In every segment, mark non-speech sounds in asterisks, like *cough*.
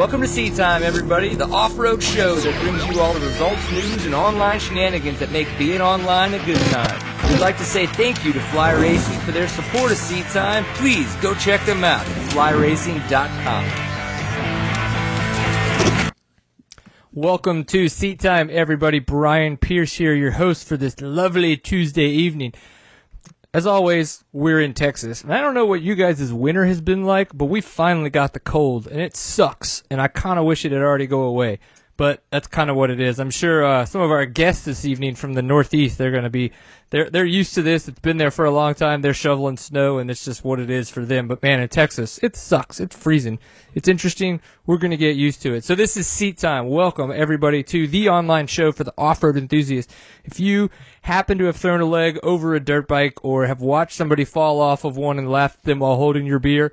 Welcome to Seat Time, everybody, the off-road show that brings you all the results, news, and online shenanigans that make being online a good time. We'd like to say thank you to Fly Racing for their support of Seat Time. Please go check them out at flyracing.com. Welcome to Seat Time, everybody. Brian Pierce here, your host for this lovely Tuesday evening. As always, we're in Texas. And I don't know what you guys' winter has been like, but we finally got the cold, and it sucks. And I kind of wish it had already go away. But that's kind of what it is. I'm sure uh, some of our guests this evening from the Northeast, they're going to be they're they're used to this. It's been there for a long time. They're shoveling snow, and it's just what it is for them. But man, in Texas, it sucks. It's freezing. It's interesting. We're going to get used to it. So this is Seat Time. Welcome everybody to the online show for the off-road enthusiast. If you happen to have thrown a leg over a dirt bike or have watched somebody fall off of one and at them while holding your beer,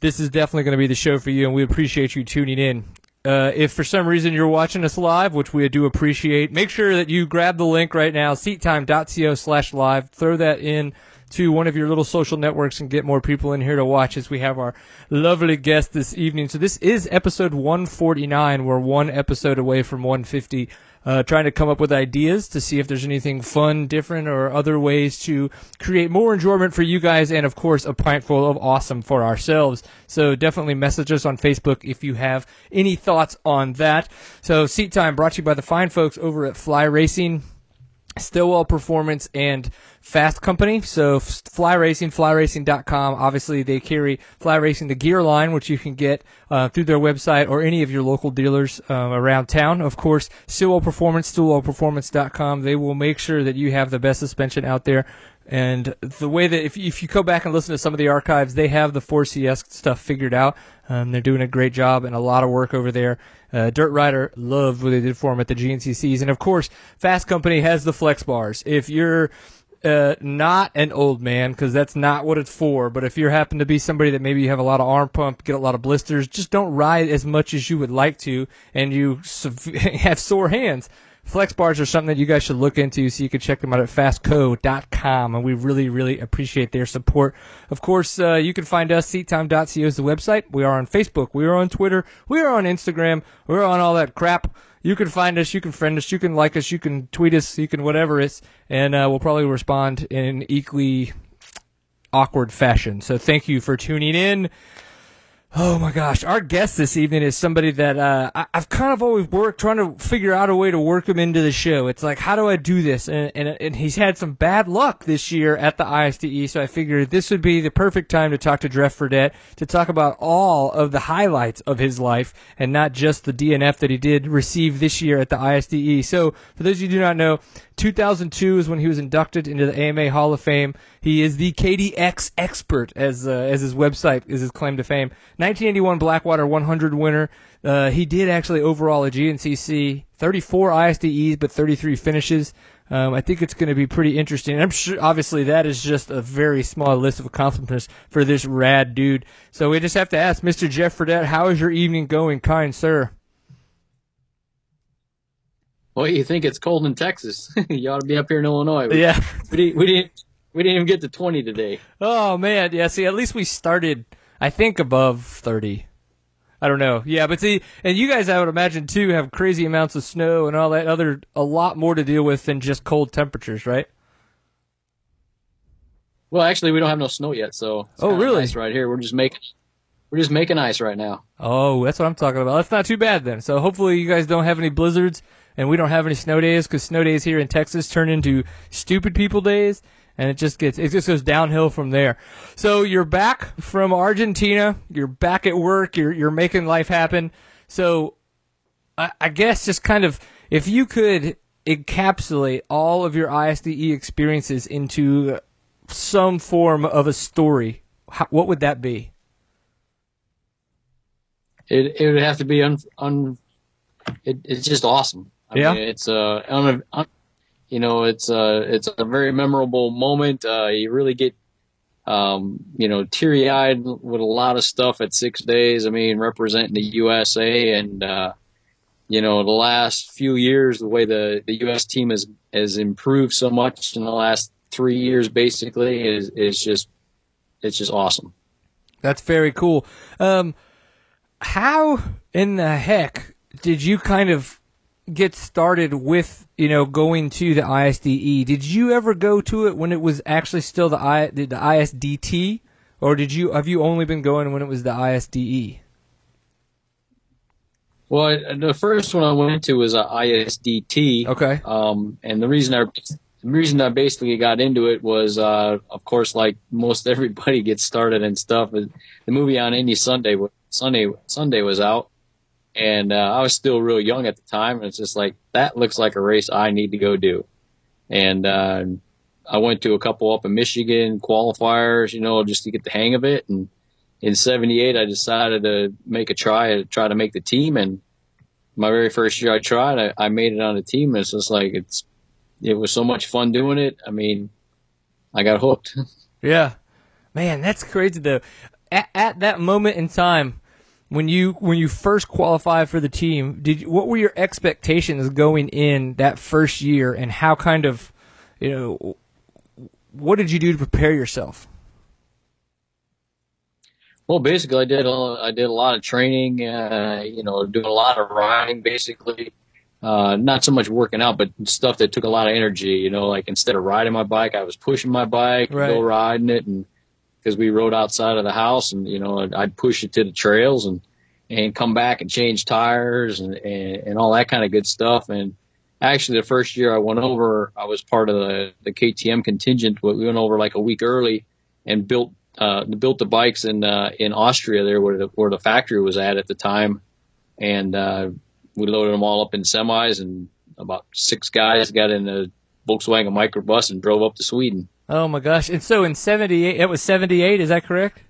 this is definitely going to be the show for you, and we appreciate you tuning in. Uh, if for some reason you're watching us live, which we do appreciate, make sure that you grab the link right now, seattime.co slash live. Throw that in to one of your little social networks and get more people in here to watch as we have our lovely guest this evening. So this is episode 149. We're one episode away from 150 uh, trying to come up with ideas to see if there's anything fun, different, or other ways to create more enjoyment for you guys, and of course, a pint full of awesome for ourselves. So definitely message us on Facebook if you have any thoughts on that. So Seat Time brought to you by the fine folks over at Fly Racing. Stillwell Performance and Fasst Company. So Fly Racing, flyracing.com. Obviously, they carry Fly Racing, the gear line, which you can get uh, through their website or any of your local dealers um, around town. Of course, Stillwell Performance, stillwellperformance.com. They will make sure that you have the best suspension out there. And the way that if, if you go back and listen to some of the archives, they have the 4CS stuff figured out. Um, they're doing a great job and a lot of work over there. Uh, Dirt Rider loved what they did for him at the GNCCs. And of course, Fasst Company has the flex bars. If you're uh, not an old man, because that's not what it's for, but if you happen to be somebody that maybe you have a lot of arm pump, get a lot of blisters, just don't ride as much as you would like to, and you *laughs* have sore hands. Flex bars are something that you guys should look into, so you can check them out at fasstco.com, and we really, really appreciate their support. Of course, uh, you can find us, seattime.co is the website. We are on Facebook. We are on Twitter. We are on Instagram. We're on all that crap. You can find us, you can friend us, you can like us, you can tweet us, you can whatever it's, and uh, we'll probably respond in equally awkward fashion. So thank you for tuning in. Oh my gosh, our guest this evening is somebody that uh, I, have kind of always worked trying to figure out a way to work him into the show. It's like, how do I do this? And, and, and he's had some bad luck this year at the ISDE, so I figured this would be the perfect time to talk to Jeff Fredette to talk about all of the highlights of his life and not just the DNF that he did receive this year at the ISDE. So, for those of you who do not know, 2002 is when he was inducted into the AMA Hall of Fame. He is the KDX expert, as uh, as his website is his claim to fame. 1981 Blackwater 100 winner. Uh, he did actually overall a GNCC, 34 ISDEs, but 33 finishes. Um, I think it's going to be pretty interesting. I'm sure, obviously, that is just a very small list of accomplishments for this rad dude. So we just have to ask, Mr. Jeff Fredette, how is your evening going, kind sir? Well, you think it's cold in Texas? *laughs* you ought to be up here in Illinois. We, yeah, we didn't, we didn't we didn't even get to twenty today. Oh man, yeah. See, at least we started, I think, above thirty. I don't know. Yeah, but see, and you guys, I would imagine too, have crazy amounts of snow and all that other, a lot more to deal with than just cold temperatures, right? Well, actually, we don't have no snow yet, so oh really? Nice right here. We're just making we're just making ice right now. Oh, that's what I'm talking about. That's not too bad then. So hopefully you guys don't have any blizzards and we don't have any snow days because snow days here in Texas turn into stupid people days, and it just gets it just goes downhill from there. So you're back from Argentina, you're back at work, you're you're making life happen. So I, I guess just kind of if you could encapsulate all of your ISDE experiences into some form of a story, how, what would that be? It it would have to be un, un it, it's just awesome. I yeah, mean, it's a, un, un, you know, it's a, it's a very memorable moment. Uh, you really get, um, you know, teary eyed with a lot of stuff at six days. I mean, representing the USA and, uh, you know, the last few years, the way the, the U.S. team has, has improved so much in the last three years, basically, is, is just, it's just awesome. That's very cool. Um, how in the heck did you kind of get started with you know going to the ISDE? Did you ever go to it when it was actually still the I the, the ISDT, or did you have you only been going when it was the ISDE? Well, the first one I went to was a ISDT. Okay. Um, and the reason I the reason I basically got into it was, uh, of course, like most *laughs* everybody gets started and stuff. The movie on Any Sunday Sunday Sunday was out, and uh, I was still real young at the time, and it's just like that looks like a race I need to go do. And uh, I went to a couple up in Michigan qualifiers, you know, just to get the hang of it. And in '78, I decided to make a try to try to make the team. And my very first year I tried, I, I made it on the team. And it's just like it's it was so much fun doing it. I mean, I got hooked. *laughs* yeah, man, that's crazy though. At, at that moment in time, when you when you first qualified for the team, did you, what were your expectations going in that first year, and how kind of, you know, what did you do to prepare yourself? Well, basically, I did a, I did a lot of training, uh, you know, doing a lot of riding, basically. Uh, not so much working out, but stuff that took a lot of energy. You know, like instead of riding my bike, I was pushing my bike, right. go riding it, and because we rode outside of the house, and you know, I'd push it to the trails and and come back and change tires and and, and all that kind of good stuff. And actually, the first year I went over, I was part of the the KTM contingent. We went over like a week early and built uh, built the bikes in uh, in Austria there where the, where the factory was at at the time, and uh, we loaded them all up in semis, and about six guys got in a Volkswagen microbus and drove up to Sweden. Oh my gosh! And so in '78, it was '78. Is that correct?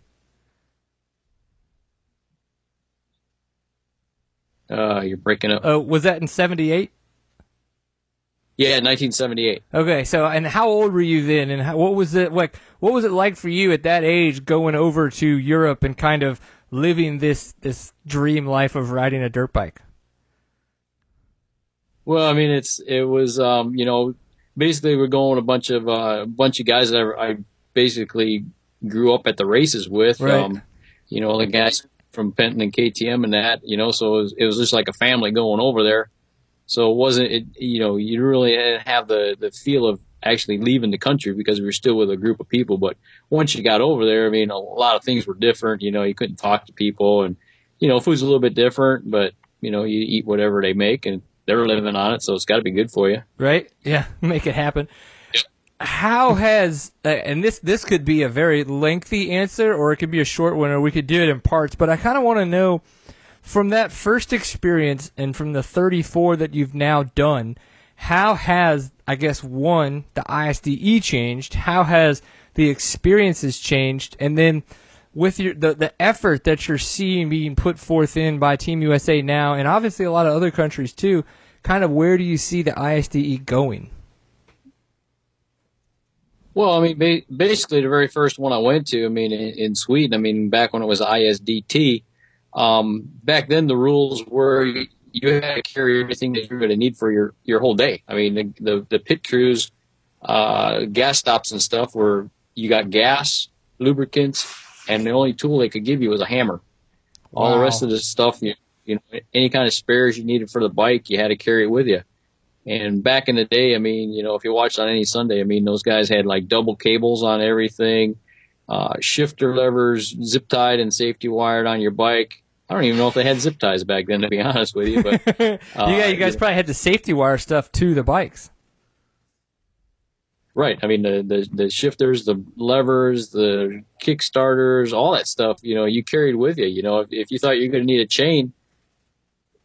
Uh, you're breaking up. Oh, was that in '78? Yeah, 1978. Okay, so and how old were you then, and how, what was it like? What was it like for you at that age, going over to Europe and kind of living this this dream life of riding a dirt bike? Well, I mean, it's it was um, you know basically we're going a bunch of uh, a bunch of guys that I, I basically grew up at the races with. Right. Um, you know, the guys from Penton and KTM and that. You know, so it was, it was just like a family going over there so it wasn't, it, you know, you really didn't have the, the feel of actually leaving the country because we were still with a group of people. But once you got over there, I mean, a lot of things were different. You know, you couldn't talk to people and, you know, food's a little bit different, but, you know, you eat whatever they make and they're living on it. So it's got to be good for you. Right. Yeah. *laughs* Make it happen. How has, uh, and this, this could be a very lengthy answer or it could be a short one or we could do it in parts, but I kind of want to know, from that first experience and from the 34 that you've now done, how has, I guess, one, the ISDE changed? How has the experiences changed? And then with your, the, the effort that you're seeing being put forth in by Team USA now, and obviously a lot of other countries too, kind of where do you see the ISDE going? Well, I mean, ba- basically the very first one I went to, I mean, in, Sweden, I mean, back when it was ISDT, um, back then, the rules were you had to carry everything that you're going to need for your, your whole day. I mean, the, the, the pit crews, uh, gas stops and stuff where you got gas, lubricants, and the only tool they could give you was a hammer. Wow. All the rest of the stuff, you, you know, any kind of spares you needed for the bike, you had to carry it with you. And back in the day, I mean, you know, if you watched on any Sunday, I mean, those guys had like double cables on everything, uh, shifter levers zip tied and safety wired on your bike. I don't even know if they had zip ties back then, to be *laughs* honest with you. But uh, *laughs* yeah, you guys probably had the safety wire stuff to the bikes. Right. I mean, the, the, the shifters, the levers, the kick starters, all that stuff, you know, you carried with you. You know, if, if you thought you were going to need a chain,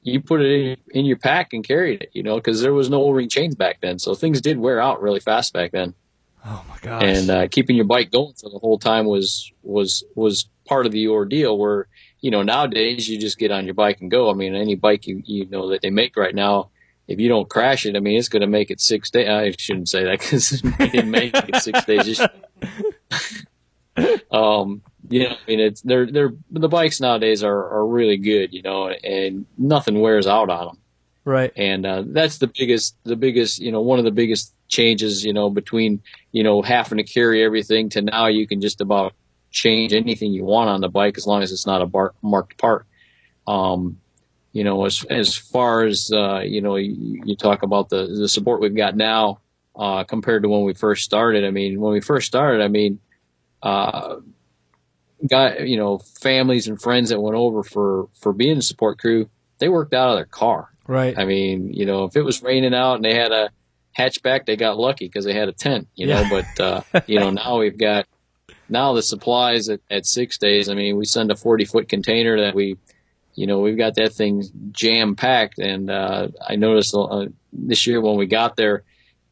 you put it in, in your pack and carried it, you know, because there was no O-ring chains back then. So things did wear out really fast back then. Oh my gosh. And uh, keeping your bike going for the whole time was was was part of the ordeal. Where you know, nowadays you just get on your bike and go. I mean, any bike you, you know that they make right now, if you don't crash it, I mean, it's going to make it six days. I shouldn't say that because it didn't make it six days. *laughs* um, you know, I mean, it's, they're, they're, the bikes nowadays are, are really good, you know, and nothing wears out on them. Right. And, uh, that's the biggest, the biggest, you know, one of the biggest changes, you know, between, you know, having to carry everything to now you can just about change anything you want on the bike as long as it's not a bar- marked part. Um, you know, as as far as uh, you know, you, you, talk about the the support we've got now uh, compared to when we first started. I mean, when we first started, I mean, uh, got you know, families and friends that went over for for being a support crew, they worked out of their car. Right. I mean, you know, if it was raining out and they had a hatchback, they got lucky because they had a tent. You yeah. know, but uh, you know, now we've got now the supplies at, at six days. I mean, we send a forty foot container that we you know, we've got that thing jam packed. And uh, I noticed uh, this year when we got there,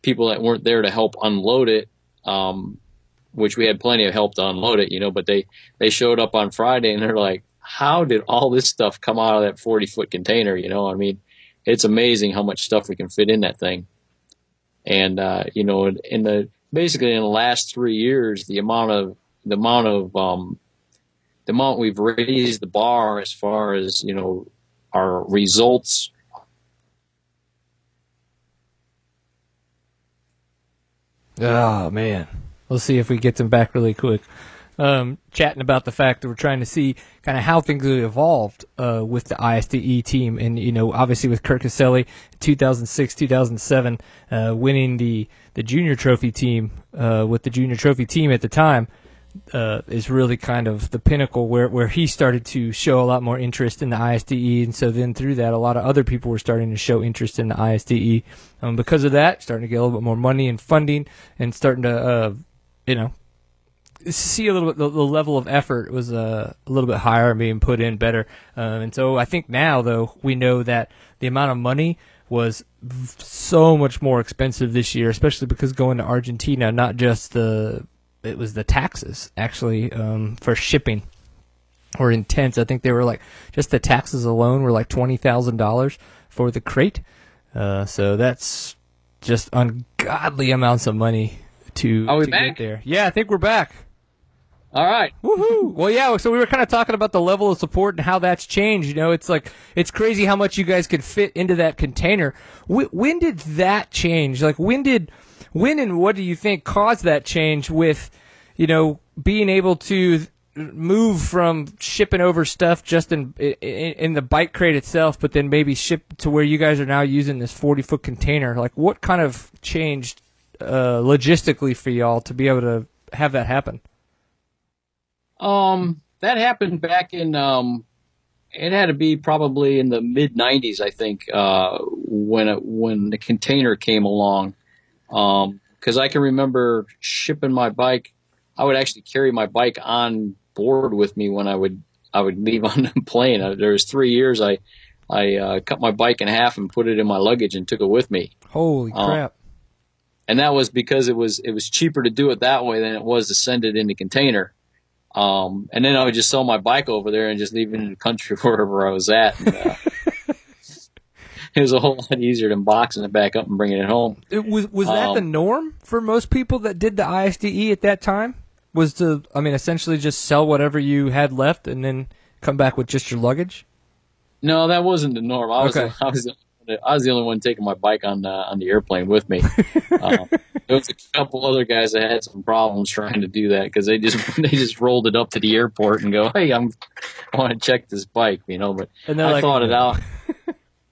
people that weren't there to help unload it, um, which we had plenty of help to unload it, you know, but they they showed up on Friday and they're like, "How did all this stuff come out of that forty foot container?" You know, I mean, it's amazing how much stuff we can fit in that thing. And uh, you know, in the basically in the last three years, the amount of the amount of um, the amount we've raised the bar as far as you know our results. Oh man. We'll see if we get them back really quick. Um, chatting about the fact that we're trying to see kind of how things have evolved uh, with the ISDE team, and you know, obviously with Kurt Caselli, 2006, 2007, uh, winning the the junior trophy team uh, with the junior trophy team at the time uh, is really kind of the pinnacle where, where he started to show a lot more interest in the ISDE. And so then through that, a lot of other people were starting to show interest in the ISDE. Um, because of that, starting to get a little bit more money and funding and starting to, uh, you know, see a little bit the, the level of effort was uh, a little bit higher and being put in better. Um, and so I think now, though, we know that the amount of money was so much more expensive this year, especially because going to Argentina, not just the it was the taxes actually um, for shipping were intense. I think they were like just the taxes alone were like twenty thousand dollars for the crate. Uh, so that's just ungodly amounts of money to, Are we to back? get there. Yeah, I think we're back. All right. Woohoo! *laughs* well, yeah. So we were kind of talking about the level of support and how that's changed. You know, it's like it's crazy how much you guys could fit into that container. When, when did that change? Like, when did when and what do you think caused that change with, you know, being able to move from shipping over stuff just in, in, in the bike crate itself, but then maybe ship to where you guys are now using this 40 foot container? Like, what kind of changed uh, logistically for y'all to be able to have that happen? Um, that happened back in um, it had to be probably in the mid 90s, I think, uh, when it, when the container came along. Um, cause I can remember shipping my bike. I would actually carry my bike on board with me when I would, I would leave *laughs* on the plane. Uh, there was three years I, I, uh, cut my bike in half and put it in my luggage and took it with me. Holy um, crap. And that was because it was, it was cheaper to do it that way than it was to send it in the container. Um, and then I would just sell my bike over there and just leave it in the country *laughs* wherever I was at. And, uh, *laughs* *laughs* it was a whole lot easier than boxing it back up and bringing it home. It was was that um, the norm for most people that did the ISDE at that time? Was to, I mean, essentially just sell whatever you had left and then come back with just your luggage? No, that wasn't the norm. I was, okay. I was, I was the only one taking my bike on the, on the airplane with me. *laughs* um, there was a couple other guys that had some problems trying to do that because they just *laughs* they just rolled it up to the airport and go, "Hey, I'm I want to check this bike," you know. But I like, thought it out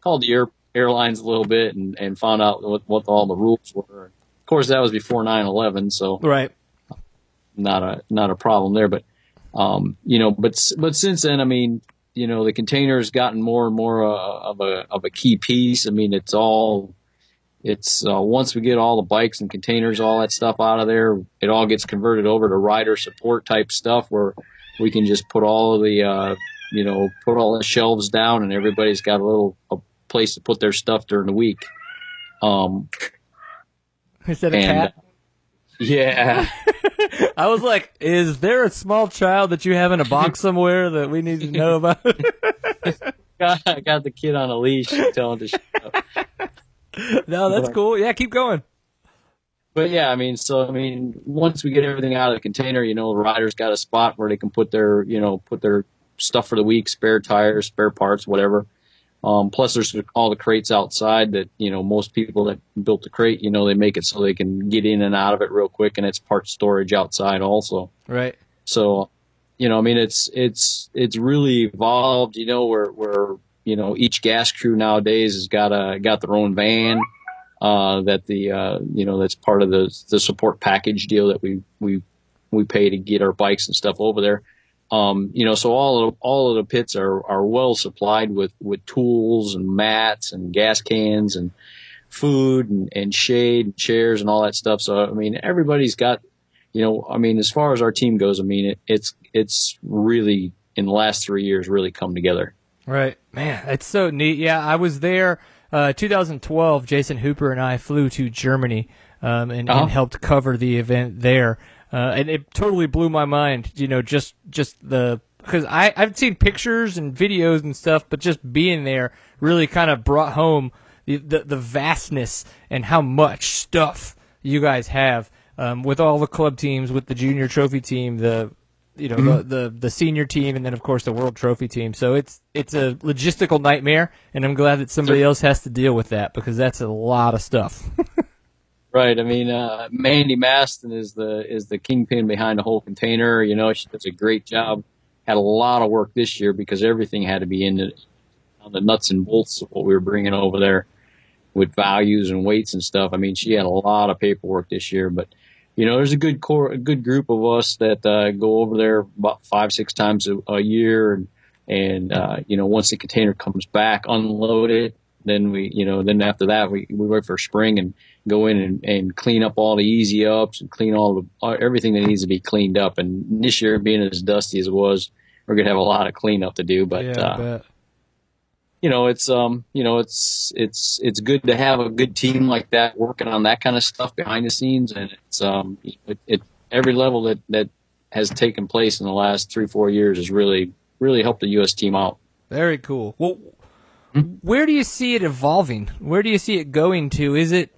called the air, airlines a little bit and, and found out what, what all the rules were. Of course, that was before 9/11, so right, not a not a problem there. But um, you know, but but since then, I mean, you know, the container's gotten more and more uh, of a of a key piece. I mean, it's all it's uh, once we get all the bikes and containers, all that stuff out of there, it all gets converted over to rider support type stuff where we can just put all of the uh, you know put all the shelves down and everybody's got a little a place to put their stuff during the week. Um, *laughs* Is that a and, cat? Yeah. *laughs* I was like, is there a small child that you have in a box *laughs* somewhere that we need to know about? I got the kid on a leash telling to shut up. No, that's cool. Yeah, keep going. But yeah, I mean, so I mean, once we get everything out of the container, you know, the rider's got a spot where they can put their, you know, put their stuff for the week, spare tires, spare parts, whatever. Um, plus there's all the crates outside that, you know, most people that built the crate, you know, they make it so they can get in and out of it real quick and it's part storage outside also. Right. So, you know, I mean, it's it's it's really evolved. You know, where where you know each gas crew nowadays has got a got their own van uh, that the uh, you know that's part of the the support package deal that we we we pay to get our bikes and stuff over there. Um, you know, so all of all of the pits are are well supplied with with tools and mats and gas cans and food and, and shade and chairs and all that stuff. So I mean, everybody's got you know, I mean, as far as our team goes, I mean, it, it's it's really in the last three years really come together. Right, man, it's so neat. Yeah, I was there. Uh, 2012, Jason Hooper and I flew to Germany um, and, uh-huh. and helped cover the event there, uh, and it totally blew my mind. You know, just just the because I I've seen pictures and videos and stuff, but just being there really kind of brought home the, the the vastness and how much stuff you guys have um, with all the club teams, with the junior trophy team, the you know mm-hmm. the, the the senior team, and then of course the world trophy team. So it's it's a logistical nightmare, and I'm glad that somebody else has to deal with that because that's a lot of stuff. *laughs* right. I mean, uh, Mandy Maston is the is the kingpin behind the whole container. You know, she does a great job. Had a lot of work this year because everything had to be in the, on the nuts and bolts of what we were bringing over there with values and weights and stuff. I mean, she had a lot of paperwork this year, but you know, there's a good core, a good group of us that uh, go over there about five, six times a, a year, and and uh, you know, once the container comes back, unload it. Then we, you know, then after that, we we wait for spring and go in and, and clean up all the easy ups and clean all the everything that needs to be cleaned up. And this year, being as dusty as it was, we're gonna have a lot of cleanup to do. But yeah, uh, you know, it's um, you know, it's it's it's good to have a good team like that working on that kind of stuff behind the scenes, and it's um, it, it every level that that has taken place in the last three four years has really really helped the U.S. team out. Very cool. Well, hmm? where do you see it evolving? Where do you see it going to? Is it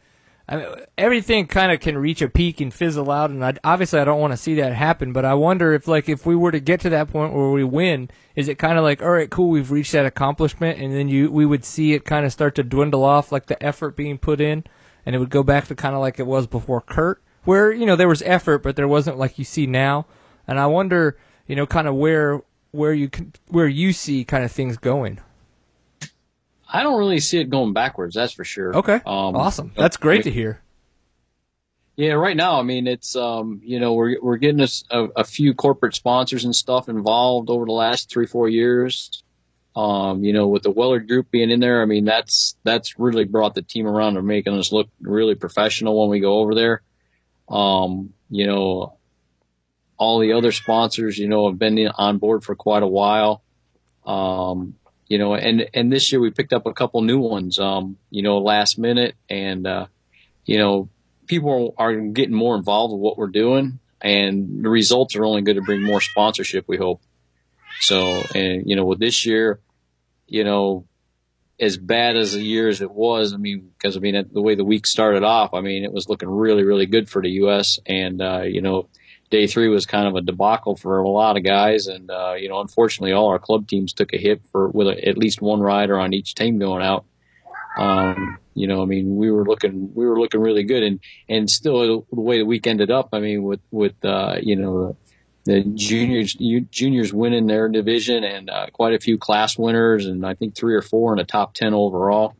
I mean, everything kind of can reach a peak and fizzle out, and I, obviously I don't want to see that happen. But I wonder if, like, if we were to get to that point where we win, is it kind of like, all right, cool, we've reached that accomplishment, and then you we would see it kind of start to dwindle off, like the effort being put in, and it would go back to kind of like it was before Kurt, where you know there was effort, but there wasn't like you see now. And I wonder, you know, kind of where where you where you see kind of things going. I don't really see it going backwards. That's for sure. Okay. Um, awesome. That's great to hear. Yeah, right now, I mean, it's um, you know, we're we're getting a, a, a, few corporate sponsors and stuff involved over the last three four years. Um, you know, with the Weller Group being in there, I mean, that's that's really brought the team around and making us look really professional when we go over there. Um, you know, all the other sponsors, you know, have been on board for quite a while. Um, you know, and, and this year we picked up a couple new ones, um, you know, last minute and, uh, you know, people are getting more involved with what we're doing and the results are only going to bring more sponsorship, we hope. So, and, you know, with this year, you know, as bad as the year as it was, I mean, because I mean, the way the week started off, I mean, it was looking really, really good for the U.S. And, uh, you know, day three was kind of a debacle for a lot of guys, and uh, you know, unfortunately, all our club teams took a hit for with a, at least one rider on each team going out. Um, you know, I mean, we were looking we were looking really good, and and still the way the week ended up, I mean, with with uh, you know. The juniors, juniors winning their division, and uh, quite a few class winners, and I think three or four in the top ten overall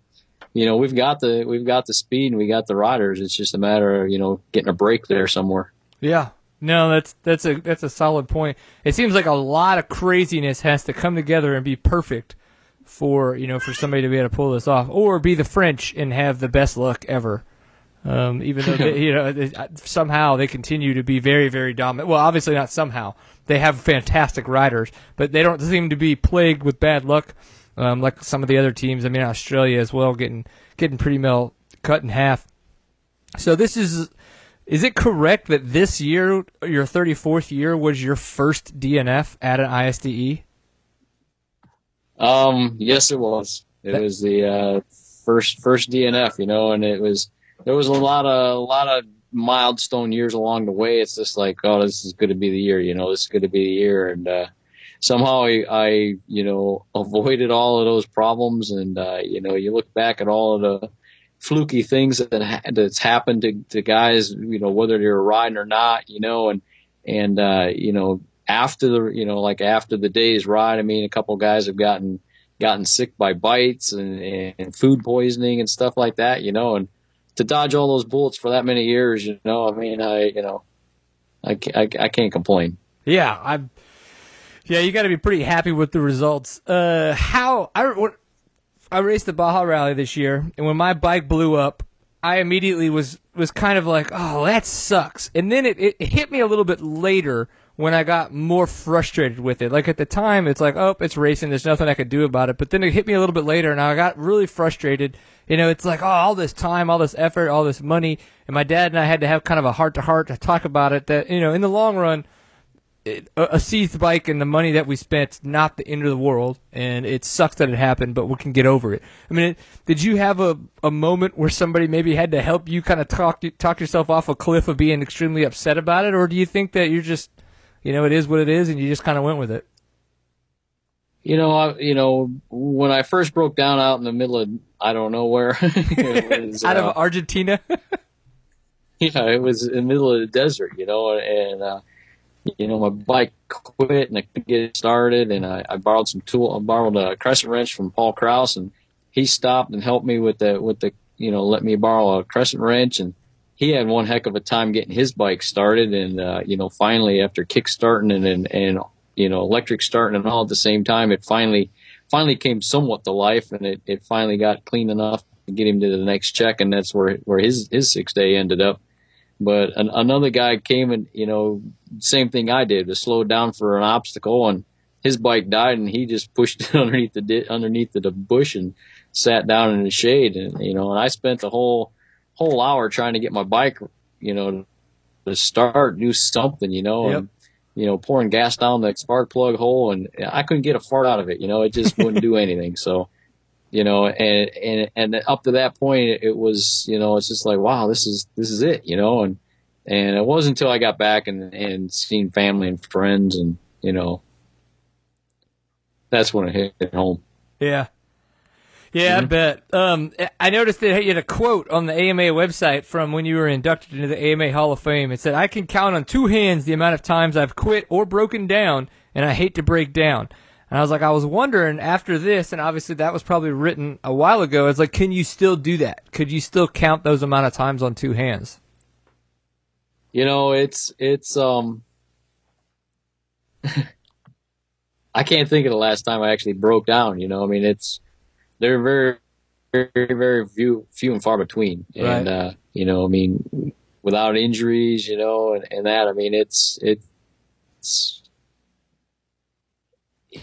you know we've got the we've got the speed and we got the riders. It's just a matter of you know getting a break there somewhere. Yeah, no, that's that's a that's a solid point. It seems like a lot of craziness has to come together and be perfect for you know for somebody to be able to pull this off, or be the French and have the best luck ever. Um, even though they, *laughs* you know they, somehow they continue to be very very dominant. Well, obviously not somehow. They have fantastic riders, but they don't seem to be plagued with bad luck um, like some of the other teams. I mean, Australia as well, getting getting pretty well cut in half. So this is is it correct that this year, your 34th year, was your first DNF at an ISDE? Um, yes, it was. It that- was the uh, first first DNF, you know, and it was there was a lot of a lot of milestone years along the way. It's just like, oh, this is going to be the year, you know, this is going to be the year, and uh, somehow I, I, you know, avoided all of those problems, and uh, you know, you look back at all of the fluky things that that's happened to, to guys, you know, whether they're riding or not, you know, and and uh, you know, after the you know like after the day's ride, I mean, a couple guys have gotten gotten sick by bites and, and food poisoning and stuff like that, you know, and to dodge all those bullets for that many years, you know, I mean, I you know, I I, I can't complain. Yeah, I'm. Yeah, you got to be pretty happy with the results. Uh, how I I raced the Baja Rally this year, and when my bike blew up, I immediately was was kind of like, oh, that sucks. And then it, it hit me a little bit later when I got more frustrated with it. Like at the time, it's like, oh, it's racing. There's nothing I could do about it. But then it hit me a little bit later, and I got really frustrated. You know, it's like, oh, all this time, all this effort, all this money, and my dad and I had to have kind of a heart to heart to talk about it. That you know, in the long run it, a seized bike and the money that we spent not the end of the world, and it sucks that it happened, but we can get over it. I mean, did you have a, a moment where somebody maybe had to help you kind of talk talk yourself off a cliff of being extremely upset about it, or do you think that you're just, you know, it is what it is, and you just kind of went with it? You know, I, you know, when I first broke down out in the middle of I don't know where, *laughs* was, out uh, of Argentina. *laughs* yeah, it was in the middle of the desert, you know, and. uh you know, my bike quit and I couldn't get it started. And I, I borrowed some tool, I borrowed a crescent wrench from Paul Kraus and he stopped and helped me with the, with the, you know, let me borrow a crescent wrench. And he had one heck of a time getting his bike started. And, uh, you know, finally after kick starting and, and, and, you know, electric starting and all at the same time, it finally, finally came somewhat to life and it, it finally got clean enough to get him to the next check. And that's where, where his, his six day ended up. But an, another guy came and, you know, same thing I did, to slow down for an obstacle and his bike died and he just pushed *laughs* it underneath the, di- underneath the, the bush and sat down in the shade. And, you know, and I spent the whole, whole hour trying to get my bike, you know, to start, do something, you know, yep. and, you know, pouring gas down the spark plug hole and I couldn't get a fart out of it, you know, it just wouldn't do anything. So, you know, and, and, and up to that point, it was, you know, it's just like, wow, this is, this is it, you know, and, and it wasn't until I got back and, and seen family and friends and, you know, that's when it hit home. Yeah. Yeah, mm-hmm. I bet. Um, I noticed that you had a quote on the AMA website from when you were inducted into the AMA Hall of Fame. It said, I can count on two hands the amount of times I've quit or broken down, and I hate to break down. And I was like, I was wondering after this, and obviously that was probably written a while ago. It's like, can you still do that? Could you still count those amount of times on two hands? You know, it's it's um. *laughs* I can't think of the last time I actually broke down. You know, I mean, it's they're very, very, very few, few and far between. And right. uh, you know, I mean, without injuries, you know, and, and that, I mean, it's it's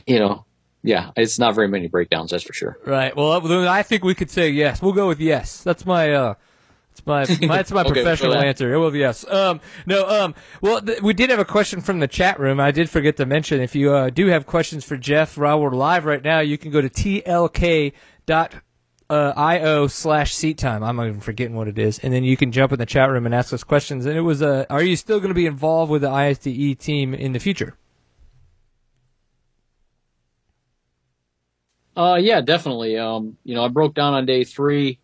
you know, yeah, it's not very many breakdowns, that's for sure. Right. Well, I think we could say yes. We'll go with yes. That's my uh, that's my, *laughs* my that's my okay, professional answer. It will be yes. Um, no. Um, well, th- we did have a question from the chat room. I did forget to mention. If you uh, do have questions for Jeff while we're live right now, you can go to tlk dot uh, slash seat time. I'm even forgetting what it is, and then you can jump in the chat room and ask us questions. And it was, uh, are you still going to be involved with the ISDE team in the future? Uh, yeah, definitely. Um, you know, I broke down on day three.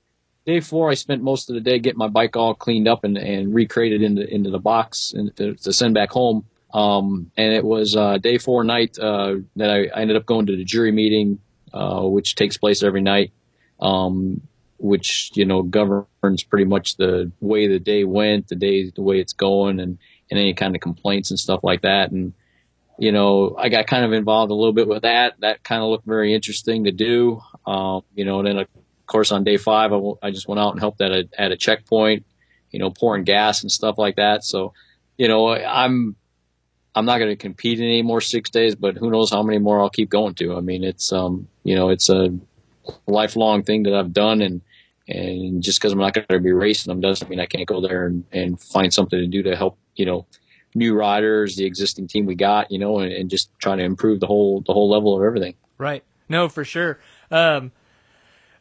Day four, I spent most of the day getting my bike all cleaned up and, and recreated into into the box and to, to send back home. Um, and it was uh, day four night uh, that I, I, ended up going to the jury meeting, uh, which takes place every night, um, which you know governs pretty much the way the day went, the day the way it's going, and and any kind of complaints and stuff like that. And you know, I got kind of involved a little bit with that. That kind of looked very interesting to do. Um, you know, and then of course on day five, I, w- I just went out and helped at a, at a checkpoint, you know, pouring gas and stuff like that. So, you know, I'm, I'm not going to compete in any more six days, but who knows how many more I'll keep going to. I mean, it's, um, you know, it's a lifelong thing that I've done and, and just because I'm not going to be racing them doesn't mean I can't go there and, and find something to do to help, you know, new riders, the existing team we got, you know, and, and just trying to improve the whole the whole level of everything. Right. No, for sure. Um,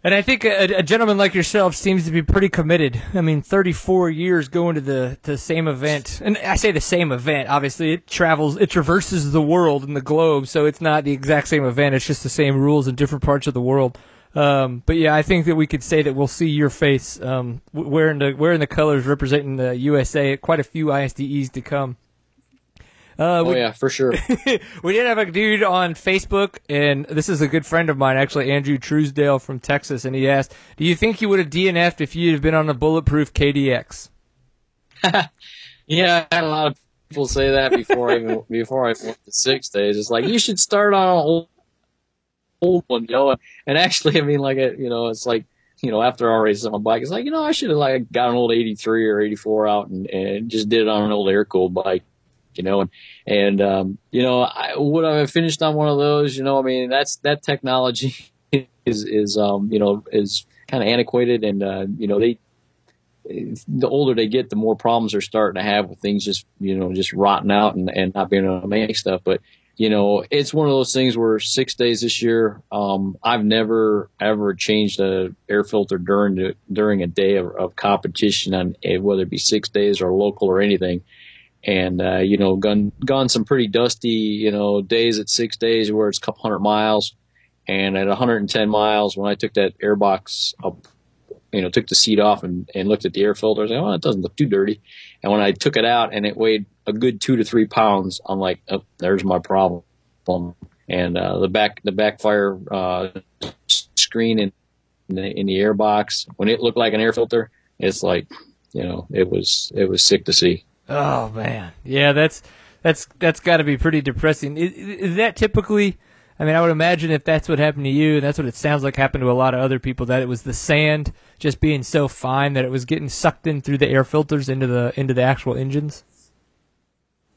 and I think a, a, gentleman like yourself seems to be pretty committed. I mean, 34 years going to the to the same event, and I say the same event. Obviously, it travels, it traverses the world and the globe, so it's not the exact same event. It's just the same rules in different parts of the world. Um, but yeah, I think that we could say that we'll see your face um, wearing the wearing the colors representing the USA at quite a few ISDEs to come. Uh, Oh yeah, for sure. *laughs* we did have a dude on Facebook, and this is a good friend of mine, actually, Andrew Truesdale from Texas, and he asked, "Do you think you would have DNF'd if you'd have been on a bulletproof KDX?" *laughs* Yeah, I had a lot of people say that before I even before I went to six days. It's like you should start on an old, one, you know. And actually, I mean, like it, you know, it's like you know, after I race on my bike, it's like you know, I should have like got an old '83 or '84 out and and just did it on an old air cooled bike, you know. And and um, you know, I would I have finished on one of those? You know, I mean, that's that technology *laughs* is is um you know is kind of antiquated, and uh, you know they the older they get, the more problems they're starting to have with things just, you know, just rotting out and, and not being able to make stuff. But, you know, it's one of those things where six days this year, um, I've never ever changed a air filter during the, during a day of, of competition on eh, whether it be six days or local or anything. And, uh, you know, gone, gone some pretty dusty, you know, days at six days where it's a couple hundred miles. And at 110 miles, when I took that airbox up you know, took the seat off and, and looked at the air filter. I was like, oh, it doesn't look too dirty. And when I took it out and it weighed a good two to three pounds, I'm like, oh, there's my problem. And, uh, the back, the backfire, uh, screen in, in the, in the air box, when it looked like an air filter, it's like, you know, it was, it was sick to see. Oh man, yeah, that's that's that's got to be pretty depressing. Is, is that typically? I mean, I would imagine if that's what happened to you, and that's what it sounds like happened to a lot of other people, that it was the sand just being so fine that it was getting sucked in through the air filters into the into the actual engines.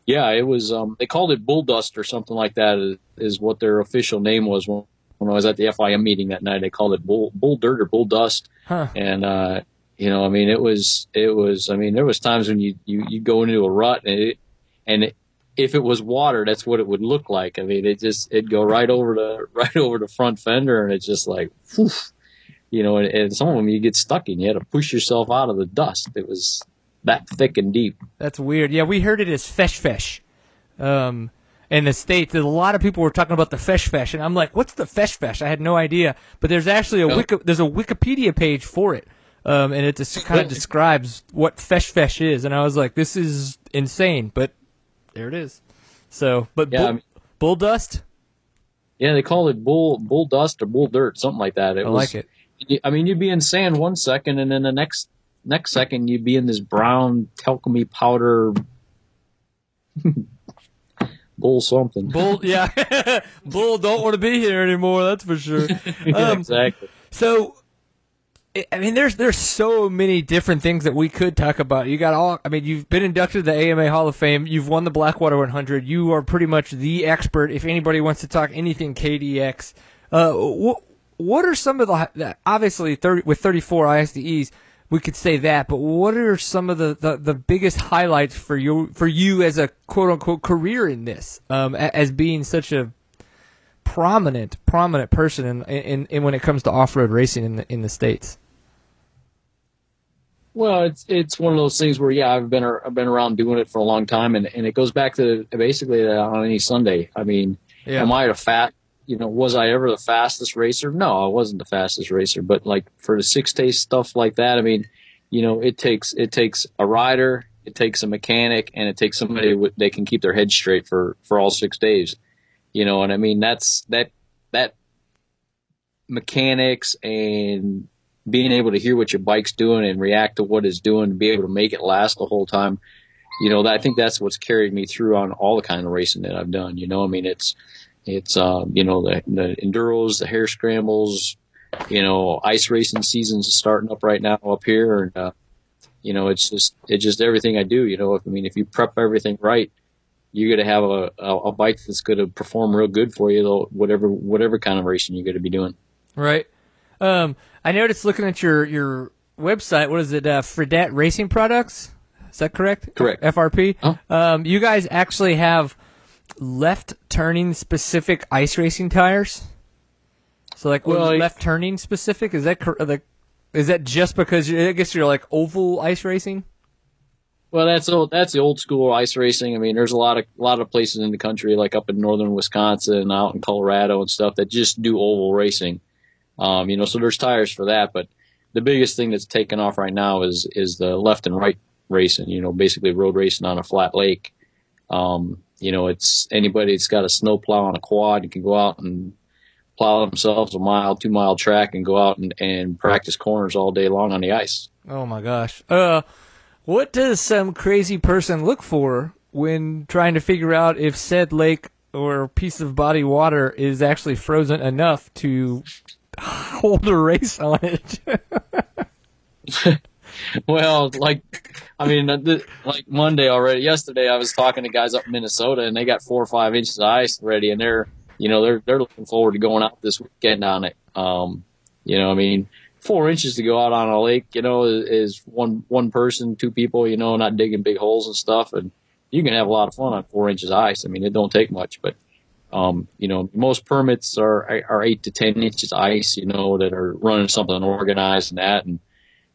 Yeah, it was. Um, they called it bull dust or something like that. Is, is what their official name was when, when I was at the FIM meeting that night. They called it bull bull dirt or bull dust. Huh. And uh, you know, I mean, it was it was. I mean, there was times when you you you go into a rut and it, and it, if it was water, that's what it would look like. I mean, it just it'd go right over the *laughs* right over the front fender, and it's just like, whew, you know. And, and some of them you get stuck in. You had to push yourself out of the dust. It was that thick and deep. That's weird. Yeah, we heard it as fesh fesh. Um, in the states, a lot of people were talking about the fesh fesh, and I'm like, "What's the fesh fesh?" I had no idea. But there's actually a. Wiki, there's a Wikipedia page for it, um, and it just kind of *laughs* describes what fesh fesh is. And I was like, "This is insane," but there it is. So, but Yeah, bull, I mean- bull dust, Yeah, they call it bull bull dust or bull dirt, something like that. It I was, like it. I mean, you'd be in sand one second, and then the next next second you'd be in this brown talcumy powder *laughs* bull something. Bull, yeah, *laughs* bull don't want to be here anymore. That's for sure. *laughs* Yeah, Um, exactly. So, I- mean, there's there's so many different things that we could talk about. You got all. I mean, you've been inducted to the AMA Hall of Fame. You've won the Blackwater 100. You are pretty much the expert. If anybody wants to talk anything KDX, uh, what what are some of the the- obviously 30, with 34 ISDEs. We could say that, but what are some of the, the, the biggest highlights for you for you as a quote unquote career in this, um, as being such a prominent prominent person in, in, in when it comes to off road racing in the in the states. Well, it's it's one of those things where yeah, I've been I've been around doing it for a long time, and and it goes back to basically uh, on any Sunday. I mean, am I a fat? You know, was I ever the fastest racer? No, I wasn't the fastest racer. But like for the six day stuff like that, I mean, you know, it takes it takes a rider, it takes a mechanic, and it takes somebody with, they can keep their head straight for for all six days. You know, and I mean that's that that mechanics and being able to hear what your bike's doing and react to what it's doing to be able to make it last the whole time. You know, I think that's what's carried me through on all the kind of racing that I've done. You know, I mean, it's, it's, um, you know, the, the enduros, the hare scrambles, you know, ice racing seasons starting up right now up here. And, uh, you know, it's just, it's just everything I do. You know, I mean, if you prep everything right, you're going to have a, a, a bike that's going to perform real good for you, though, whatever, whatever kind of racing you're going to be doing. Right. Um, I noticed looking at your your website. What is it? Uh, Fredette Racing Products. Is that correct? Correct. FRP. Oh. Um, you guys actually have left turning specific ice racing tires. So like Well, left turning specific? Is that cor- like is that just because you I guess you're like oval ice racing? Well, that's old, that's the old school ice racing. I mean, there's a lot of a lot of places in the country, like up in northern Wisconsin and out in Colorado and stuff, that just do oval racing. Um, you know, so there's tires for that, but the biggest thing that's taken off right now is is the left and right racing. You know, basically road racing on a flat lake. Um, you know, it's anybody that's got a snow plow on a quad, can go out and plow themselves a mile, two mile track and go out and, and practice corners all day long on the ice. Oh my gosh. Uh, what does some crazy person look for when trying to figure out if said lake or piece of body water is actually frozen enough to *laughs* hold a race on it? *laughs* well, like, I mean, like Monday already, yesterday I was talking to guys up in Minnesota and they got four or five inches of ice ready and they're, you know, they're, they're looking forward to going out this weekend on it. Um, you know, I mean, four inches to go out on a lake, you know, is, is one, one person, two people, you know, not digging big holes and stuff. And you can have a lot of fun on four inches of ice. I mean, it don't take much, but, um, you know, most permits are, are eight to 10 inches ice, you know, that are running something organized and that. And,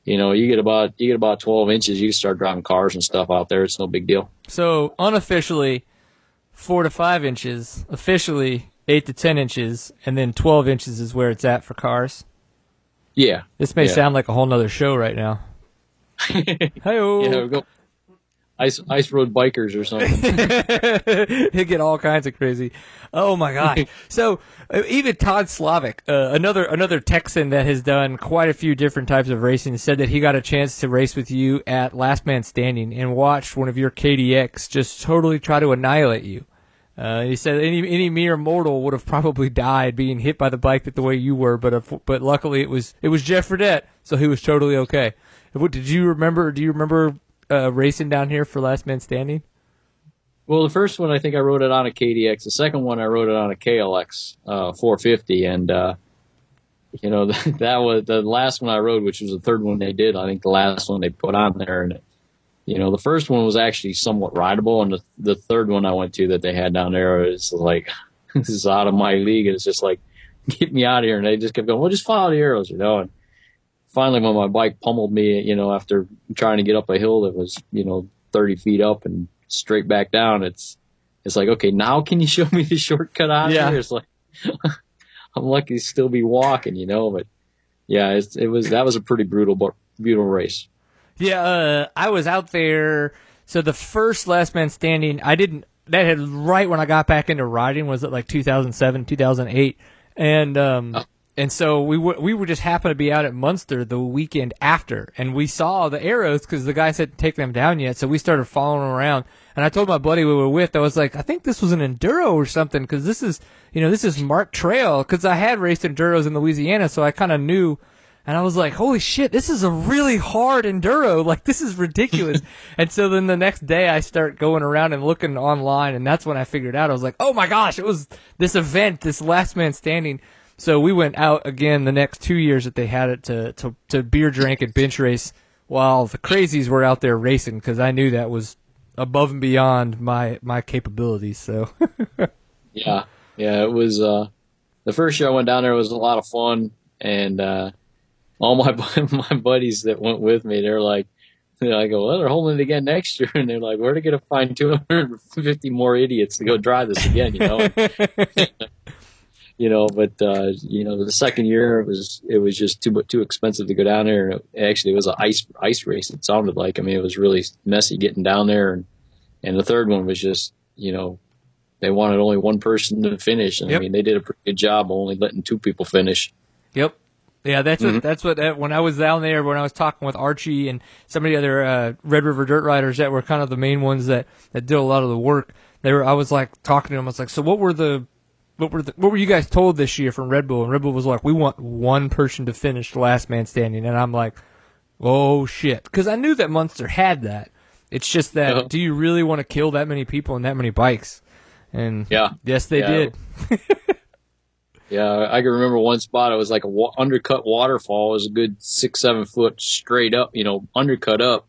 you know, you get about, you get about 12 inches, you start driving cars and stuff out there. It's no big deal. So unofficially, four to five inches, officially eight to 10 inches, and then 12 inches is where it's at for cars. Yeah. This may yeah. sound like a whole nother show right now. *laughs* Hey, yeah, go ice ice road bikers or something. *laughs* He'll get all kinds of crazy. Oh my god! *laughs* so uh, even Todd Slavic, uh, another another Texan that has done quite a few different types of racing, said that he got a chance to race with you at Last Man Standing and watched one of your KDX just totally try to annihilate you. Uh, he said any any mere mortal would have probably died being hit by the bike that the way you were, but uh, but luckily it was it was Jeff Fredette, so he was totally okay. What did you remember? Do you remember uh, racing down here for Last Man Standing? Well, the first one I think I rode it on a KDX. The second one I rode it on a KLX uh, 450, and uh, you know *laughs* that was the last one I rode, which was the third one they did. I think the last one they put on there, and you know the first one was actually somewhat rideable, and the, the third one I went to that they had down there is like *laughs* this is out of my league, and it's just like get me out of here, and they just kept going, well, just follow the arrows, you know, and finally when my bike pummeled me, you know, after trying to get up a hill that was, you know, 30 feet up and straight back down, it's, it's like, okay, now can you *laughs* show me the shortcut out Yeah. here? It's like, *laughs* I'm lucky to still be walking, you know, but yeah, it's, it was, that was a pretty brutal, brutal race. Yeah, uh, I was out there. So the first Last Man Standing, I didn't. That had right when I got back into riding was it like 2007, 2008, and um, Oh. And so we were we were just happened to be out at Muenster the weekend after, and we saw the arrows because the guys hadn't taken them down yet. So we started following them around, and I told my buddy we were with, I was like, I think this was an enduro or something because this is you know this is Mark Trail because I had raced enduros in Louisiana, so I kind of knew. And I was like, holy shit, this is a really hard enduro. *laughs* Like, this is ridiculous. *laughs* and so then the next day I start going around and looking online, and that's when I figured out. I was like, oh my gosh, it was this event, this last man standing. So we went out again the next two years that they had it to, to, to beer drink and bench race while the crazies were out there racing because I knew that was above and beyond my, my capabilities. So, *laughs* Yeah. Yeah. It was, uh, the first year I went down there was a lot of fun and, uh, all my, *laughs* my buddies that went with me, they're like, I go, well, they're holding it again next year. *laughs* And they're like, where are they going to find 250 more idiots to go drive this again, you know? You know, but, uh, you know, the second year it was, it was just too, too expensive to go down there. And it, actually it was an ice, ice race. It sounded like, I mean, it was really messy getting down there. And, and the third one was just, you know, they wanted only one person to finish. And Yep. I mean, they did a pretty good job only letting two people finish. Yep. Yeah, that's what Mhm. that's what uh, when I was down there when I was talking with Archie and some of the other uh, Red River dirt riders that were kind of the main ones that that did a lot of the work. They were I was like talking to them. I was like, so what were the what were the, what were you guys told this year from Red Bull? And Red Bull was like, we want one person to finish the last man standing. And I'm like, oh shit, because I knew that Muenster had that. It's just that Uh-huh. do you really want to kill that many people and that many bikes? And Yeah. yes, they Yeah. did. *laughs* Yeah, I can remember one spot. It was like a wa- undercut waterfall. It was a good six, seven foot straight up, you know, undercut up.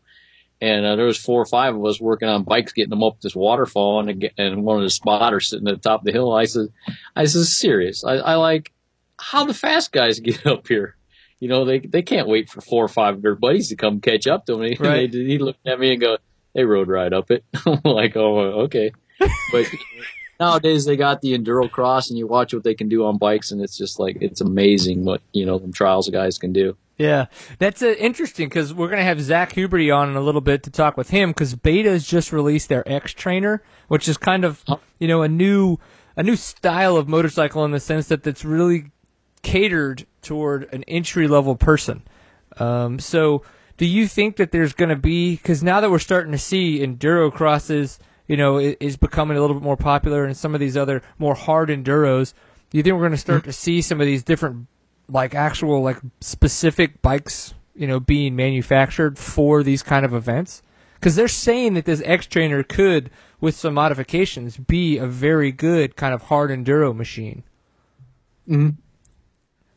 And uh, there was four or five of us working on bikes, getting them up this waterfall, and and one of the spotters sitting at the top of the hill. I said, "I said, serious. I, I like how the fast guys *laughs* get up here. You know, they they can't wait for four or five of their buddies to come catch up to *laughs* them. And he, Right. he looked at me and go, "They rode right up it." *laughs* I'm like, "Oh, okay." But nowadays they got the enduro cross and you watch what they can do on bikes and it's just like it's amazing what you know them trials guys can do Yeah, that's uh, interesting because we're gonna have Zack Huberty on in a little bit to talk with him because Beta's just released their X Trainer, which is kind of you know a new a new style of motorcycle in the sense that it's really catered toward an entry level person. Um, so, do you think that there's going to be because now that we're starting to see enduro crosses, you know, is, is becoming a little bit more popular, and some of these other more hard enduros, do you think we're going to start to see some of these different, like actual like specific bikes, you know, being manufactured for these kind of events? Because they're saying that this X Trainer could, with some modifications, be a very good kind of hard enduro machine. Mm-hmm.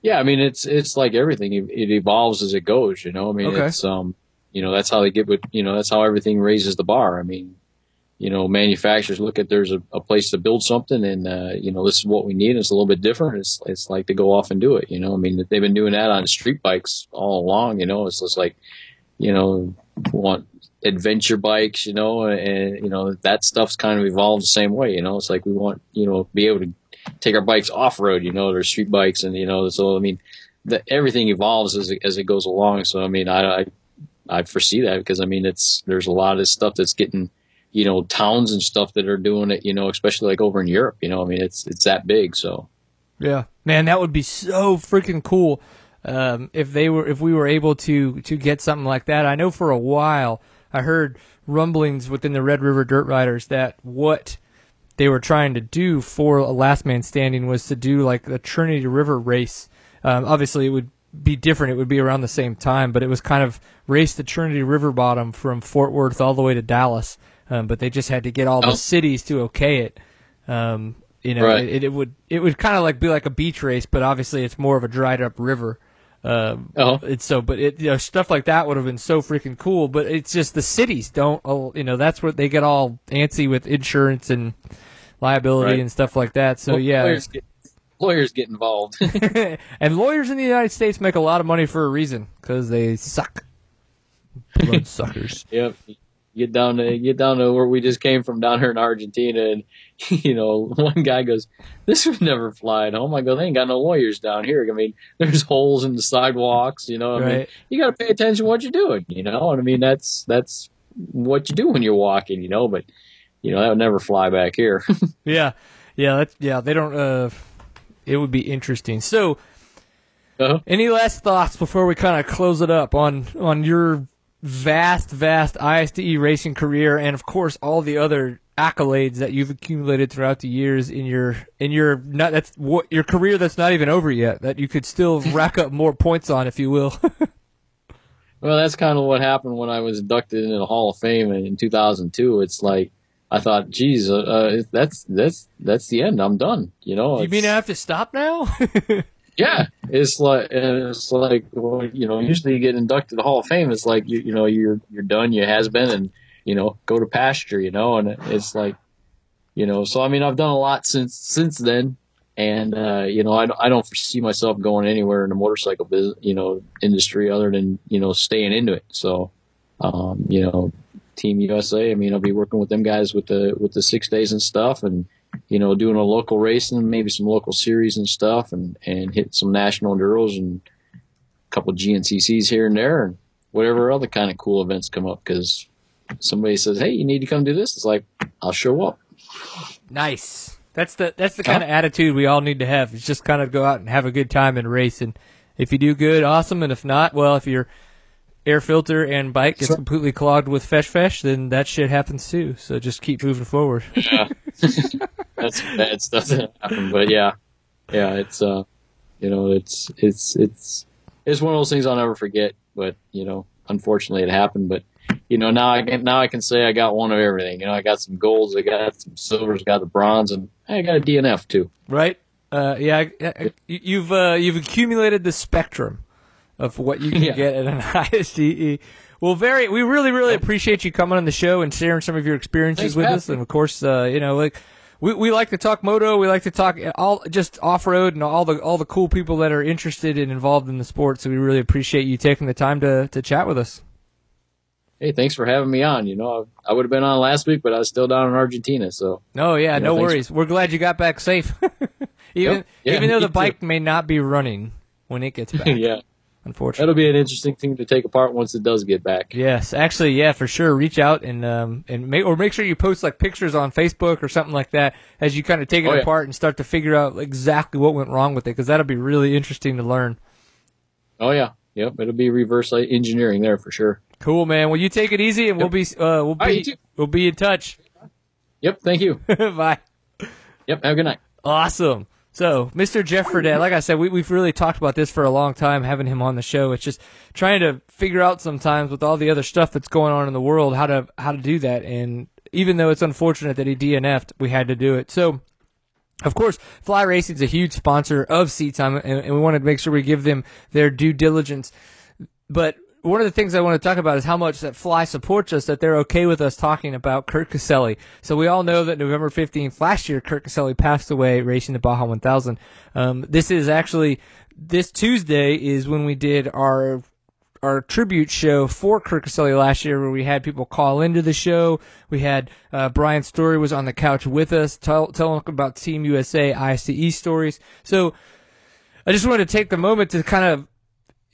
Yeah, I mean it's it's like everything; it, it evolves as it goes. You know, I mean Okay. it's um, you know that's how they get with you know that's how everything raises the bar. I mean, you know, manufacturers look at there's a, a place to build something, and uh, you know this is what we need. It's a little bit different. It's it's like to go off and do it. You know, I mean they've been doing that on street bikes all along. You know, it's just like you know want adventure bikes. You know, and you know that stuff's kind of evolved the same way. You know, it's like we want you know be able to take our bikes off road. You know, they're street bikes, and you know, so I mean, the, everything evolves as as it goes along. So I mean, I, I I foresee that because I mean, it's there's a lot of stuff that's getting, you know, towns and stuff that are doing it. You know, especially like over in Europe. You know, I mean, it's it's that big. So Yeah, man, that would be so freaking cool um, if they were if we were able to to get something like that. I know for a while I heard rumblings within the Red River Dirt Riders that what they were trying to do for a Last Man Standing was to do like a Trinity River race. Um, obviously, it would be different. It would be around the same time, but it was kind of race the Trinity River bottom from Fort Worth all the way to Dallas. Um, but they just had to get all Oh. the cities to okay it. Um, you know, Right. it, it would it would kind of like be like a beach race, but obviously it's more of a dried up river. Um, Oh. it's so, but it you know stuff like that would have been so freaking cool. But it's just the cities don't, you know, that's where they get all antsy with insurance and liability Right. and stuff like that. So yeah, lawyers get, lawyers get involved. *laughs* *laughs* and lawyers in the United States make a lot of money for a reason because they suck. Blood suckers. Yep. Get down to get down to where we just came from down here in Argentina, and *laughs* you know, one guy goes, "This would never fly at home." I go, "They ain't got no lawyers down here. I mean, *laughs* there's holes in the sidewalks. You know, I mean, you got to pay attention to what you're doing. You know, and I mean, that's that's what you do when you're walking. You know, but you know that would never fly back here. *laughs* Yeah, yeah, that's yeah. They don't. Uh, it would be interesting. So, Uh-huh. any last thoughts before we kind of close it up on on your vast, vast ISDE racing career, and of course all the other accolades that you've accumulated throughout the years in your in your not that's what your career that's not even over yet that you could still *laughs* rack up more points on if you will. *laughs* Well, that's kind of what happened when I was inducted into the Hall of Fame in, in 2002. It's like I thought, geez, uh, uh, that's that's that's the end. I'm done. You know. you mean I have to stop now? *laughs* Yeah, it's like it's like well, you know. Usually, you get inducted to the Hall of Fame. It's like you you know you're you're done. You has been, and you know go to pasture. You know, and it's like you know. So I mean, I've done a lot since since then, and uh, you know I I don't foresee myself going anywhere in the motorcycle business you know industry other than you know staying into it. So um, you know, Team USA. I mean, I'll be working with them guys with the with the six days and stuff, and you know, doing a local racing, maybe some local series and stuff, and and hit some national enduros and a couple GNCCs here and there, and whatever other kind of cool events come up. Because somebody says, "Hey, you need to come do this," it's like I'll show up. Nice. That's the that's the kind of attitude we all need to have. Is just kind of go out and have a good time and race. And if you do good, awesome. And if not, well, if your air filter and bike gets Sure. completely clogged with fesh fesh, then that shit happens too. So just keep moving forward. *laughs* yeah, That's bad stuff that happened, but yeah, yeah, it's uh, you know, it's it's it's it's one of those things I'll never forget. But you know, unfortunately, it happened. But you know, now I can now I can say I got one of everything. You know, I got some golds, I got some silvers, got the bronze, and I got a DNF too. right? Uh, yeah, I- I- you've uh, you've accumulated the spectrum of what you *laughs* can Yeah. get at an *laughs* ISDE. Well, very, we really, really appreciate you coming on the show and sharing some of your experiences Thanks, with Pat. us. And of course, uh, you know, like we, we like to talk moto, we like to talk all just off road and all the all the cool people that are interested and involved in the sport. So we really appreciate you taking the time to to chat with us. Hey, thanks for having me on. You know, I, I would have been on last week, but I was still down in Argentina. So No, yeah, Yeah, no thanks. worries. We're glad you got back safe. *laughs* even Yep. Yeah, even though the too. bike may not be running when it gets back. yeah, Unfortunately, that'll be an interesting thing to take apart once it does get back. Yes, actually, yeah, for sure. Reach out and um and make or make sure you post like pictures on Facebook or something like that as you kind of take it Oh, yeah. apart and start to figure out exactly what went wrong with it because that'll be really interesting to learn. Oh yeah, yep. It'll be reverse engineering there for sure. Cool, man. Well, you take it easy and we'll be uh we'll be too. we'll be in touch. Yep. Thank you. *laughs* Bye. yep. Have a good night. Awesome. So, Mr. Jeff Fredette, like I said, we, we've really talked about this for a long time, having him on the show. It's just trying to figure out sometimes with all the other stuff that's going on in the world how to how to do that. And even though it's unfortunate that he DNF'd, we had to do it. So, of course, Fly Racing is a huge sponsor of Seat Time, and, and we wanted to make sure we give them their due diligence. But one of the things I want to talk about is how much that Fly supports us, that they're okay with us talking about Kurt Caselli. So we all know that November 15th last year, Kurt Caselli passed away racing the Baja 1000. Um, this is actually, this Tuesday is when we did our our tribute show for Kurt Caselli last year, where we had people call into the show. We had uh, Brian Story was on the couch with us, tell telling about Team USA ICE stories. So I just wanted to take the moment to kind of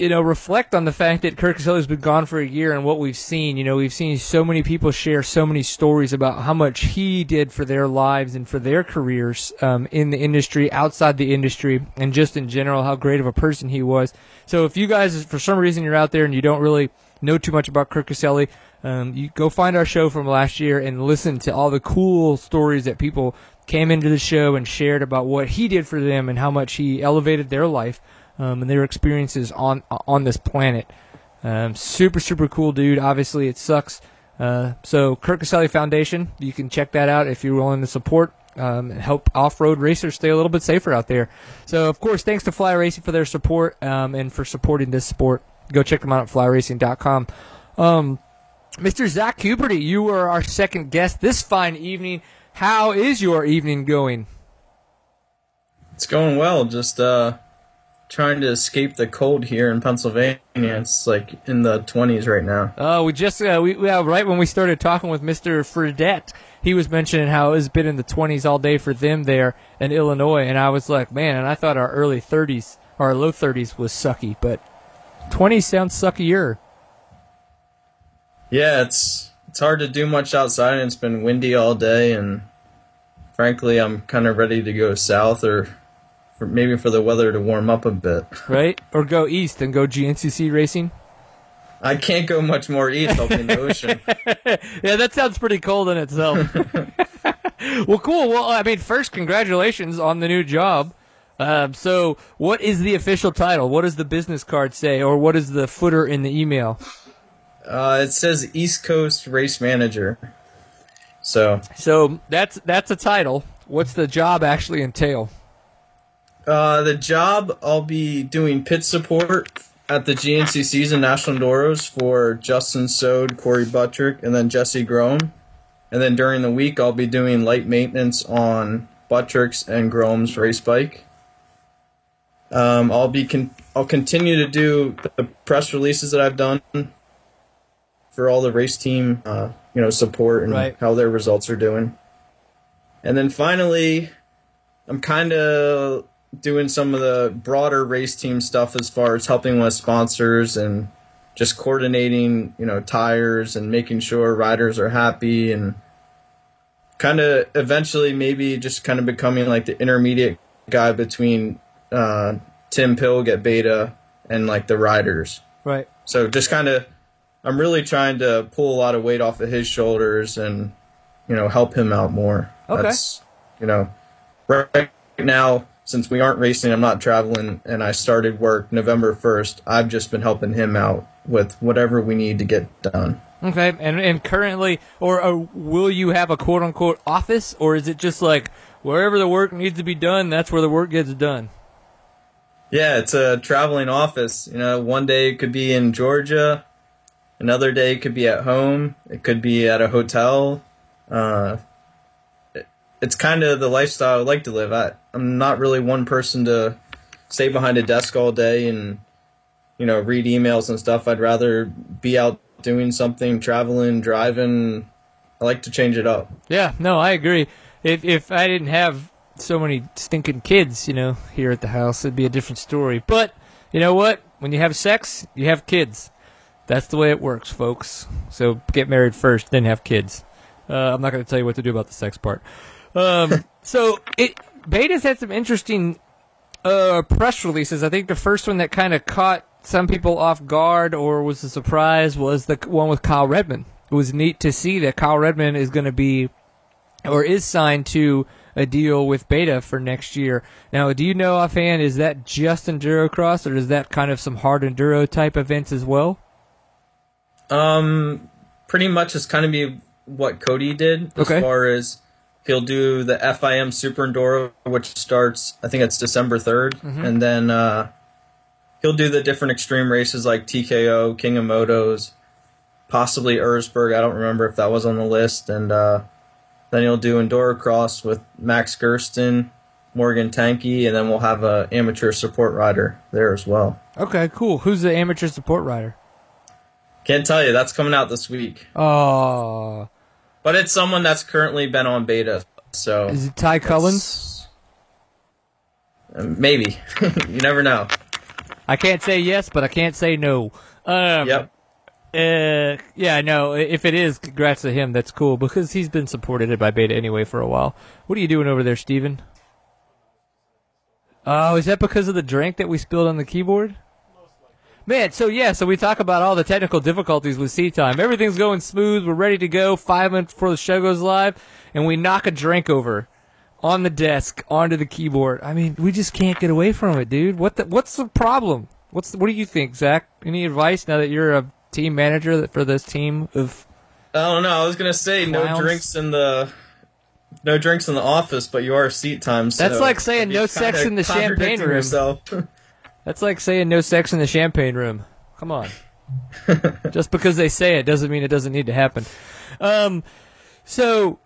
you know, reflect on the fact that Kurt Caselli's been gone for a year and what we've seen. You know, we've seen so many people share so many stories about how much he did for their lives and for their careers um, in the industry, outside the industry, and just in general, how great of a person he was. So if you guys, for some reason, you're out there and you don't really know too much about Kurt Caselli, um, you go find our show from last year and listen to all the cool stories that people came into the show and shared about what he did for them and how much he elevated their life um, and their experiences on on this planet. Um, super super cool dude. Obviously, it sucks. Uh, so Kurt Caselli Foundation, you can check that out if you're willing to support um, and help off-road racers stay a little bit safer out there. So of course, thanks to Fly Racing for their support um, and for supporting this sport. Go check them out at flyracing.com. Um, Mr. Zack Huberty, you were our second guest this fine evening. How is your evening going? It's going well. Just uh, trying to escape the cold here in Pennsylvania. It's like in the 20s right now. Oh, we just uh, we well, right when we started talking with Mr. Fredette, he was mentioning how it's been in the 20s all day for them there in Illinois, and I was like, man, and I thought our early 30s our low 30s was sucky, but 20s sounds suckier. Yeah, it's it's hard to do much outside, and it's been windy all day. And frankly, I'm kind of ready to go south, or maybe for the weather to warm up a bit. *laughs* Right? Or go east and go GNCC racing. I can't go much more east. I'll be in the *laughs* ocean. yeah, that sounds pretty cold in itself. *laughs* well, cool. Well, I mean, first, congratulations on the new job. Um, so, what is the official title? What does the business card say, or what is the footer in the email? Uh, it says East Coast Race Manager. So So that's that's a title. What's the job actually entail? Uh, the job I'll be doing pit support at the GNCCs and National Enduros for Justin Soule, Corey Buttrick, and then Jesse Groemm. And then during the week, I'll be doing light maintenance on Buttrick's and Groemm's race bike. Um, I'll be con- I'll continue to do the press releases that I've done for all the race team, uh, you know, support and Right. how their results are doing. And then finally, I'm kind of doing some of the broader race team stuff as far as helping with sponsors and just coordinating, you know, tires and making sure riders are happy and kind of eventually maybe just kind of becoming like the intermediate guy between uh, Tim Pilg at Beta and like the riders. Right. So just kind of, I'm really trying to pull a lot of weight off of his shoulders and, you know, help him out more. Okay. That's, you know, right now, since we aren't racing, I'm not traveling, and I started work November 1st, I've just been helping him out with whatever we need to get done. Okay. And and currently, or, or will you have a quote unquote office, or is it just like wherever the work needs to be done, that's where the work gets done? Yeah, it's a traveling office. You know, one day it could be in Georgia, another day it could be at home, it could be at a hotel. Uh, it- it's kind of the lifestyle I like to live. I, I'm not really one person to stay behind a desk all day and, you know, read emails and stuff. I'd rather be out doing something, traveling, driving. I like to change it up. Yeah. No, I agree. If if I didn't have so many stinking kids, you know, here at the house, it'd be a different story. But you know what? when you have sex, you have kids. That's the way it works, folks. So get married first, then have kids. Uh, I'm not going to tell you what to do about the sex part. Um, *laughs* so it Beta's had some interesting uh, press releases. I think the first one that kind of caught some people off guard or was a surprise was the one with Kyle Redmond. It was neat to see that Kyle Redmond is going to be or is signed to a deal with Beta for next year. Now, do you know offhand, is that just enduro cross or is that kind of some hard enduro type events as well? Um, pretty much it's kind of be what Cody did as Okay. far as he'll do the FIM Super Enduro, which starts I think it's December 3rd, Mm-hmm. and then uh, he'll do the different extreme races like TKO, King of Motos, possibly Erzberg. I don't remember if that was on the list, and uh, then he'll do Enduro Cross with Max Gersten, Morgan Tanke, and then we'll have a amateur support rider there as well. Okay, cool. Who's the amateur support rider? Can't tell you that's coming out this week. Oh, But it's someone that's currently been on beta, so is it Ty Cullins? uh, maybe *laughs* you never know. I can't say yes, but I can't say no. Um, Yep. Uh, yeah, no. If it is, congrats to him. That's cool because he's been supported by Beta anyway for a while. What are you doing over there, Steven? Oh, is that because of the drink that we spilled on the keyboard? Man, so yeah, so we talk about all the technical difficulties with Seat Time. Everything's going smooth. We're ready to go. Five minutes before the show goes live, and we knock a drink over on the desk onto the keyboard. I mean, we just can't get away from it, dude. What the, what's the problem? What's the, what do you think, Zack? Any advice now that you're a team manager for this team of? I don't know. I was gonna say no drinks in the no drinks in the office, but you are seat time. So That's like saying no sex in the champagne room. Yourself. *laughs* That's like saying no sex in the champagne room. Come on. *laughs* Just because they say it doesn't mean it doesn't need to happen. Um, so,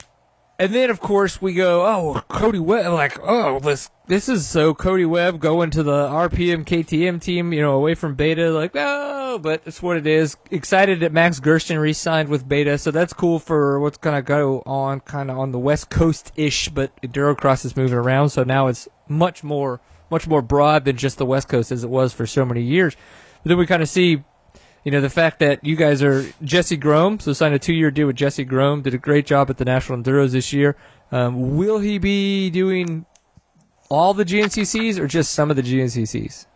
and then of course we go, oh, Cody Webb, like, oh, this, this is so Cody Webb going to the RPM KTM team, you know, away from Beta, like, oh, but it's what it is. Excited that Max Gersten re-signed with Beta, so that's cool for what's gonna go on, kind of on the West Coast-ish, but Endurocross is moving around, so now it's much more, much more broad than just the West Coast as it was for so many years. But then we kind of see you know, the fact that you guys are Jesse Groemm, so signed a two-year deal with Jesse Groemm, did a great job at the National Enduros this year. Um, will he be doing all the GNCCs or just some of the GNCCs?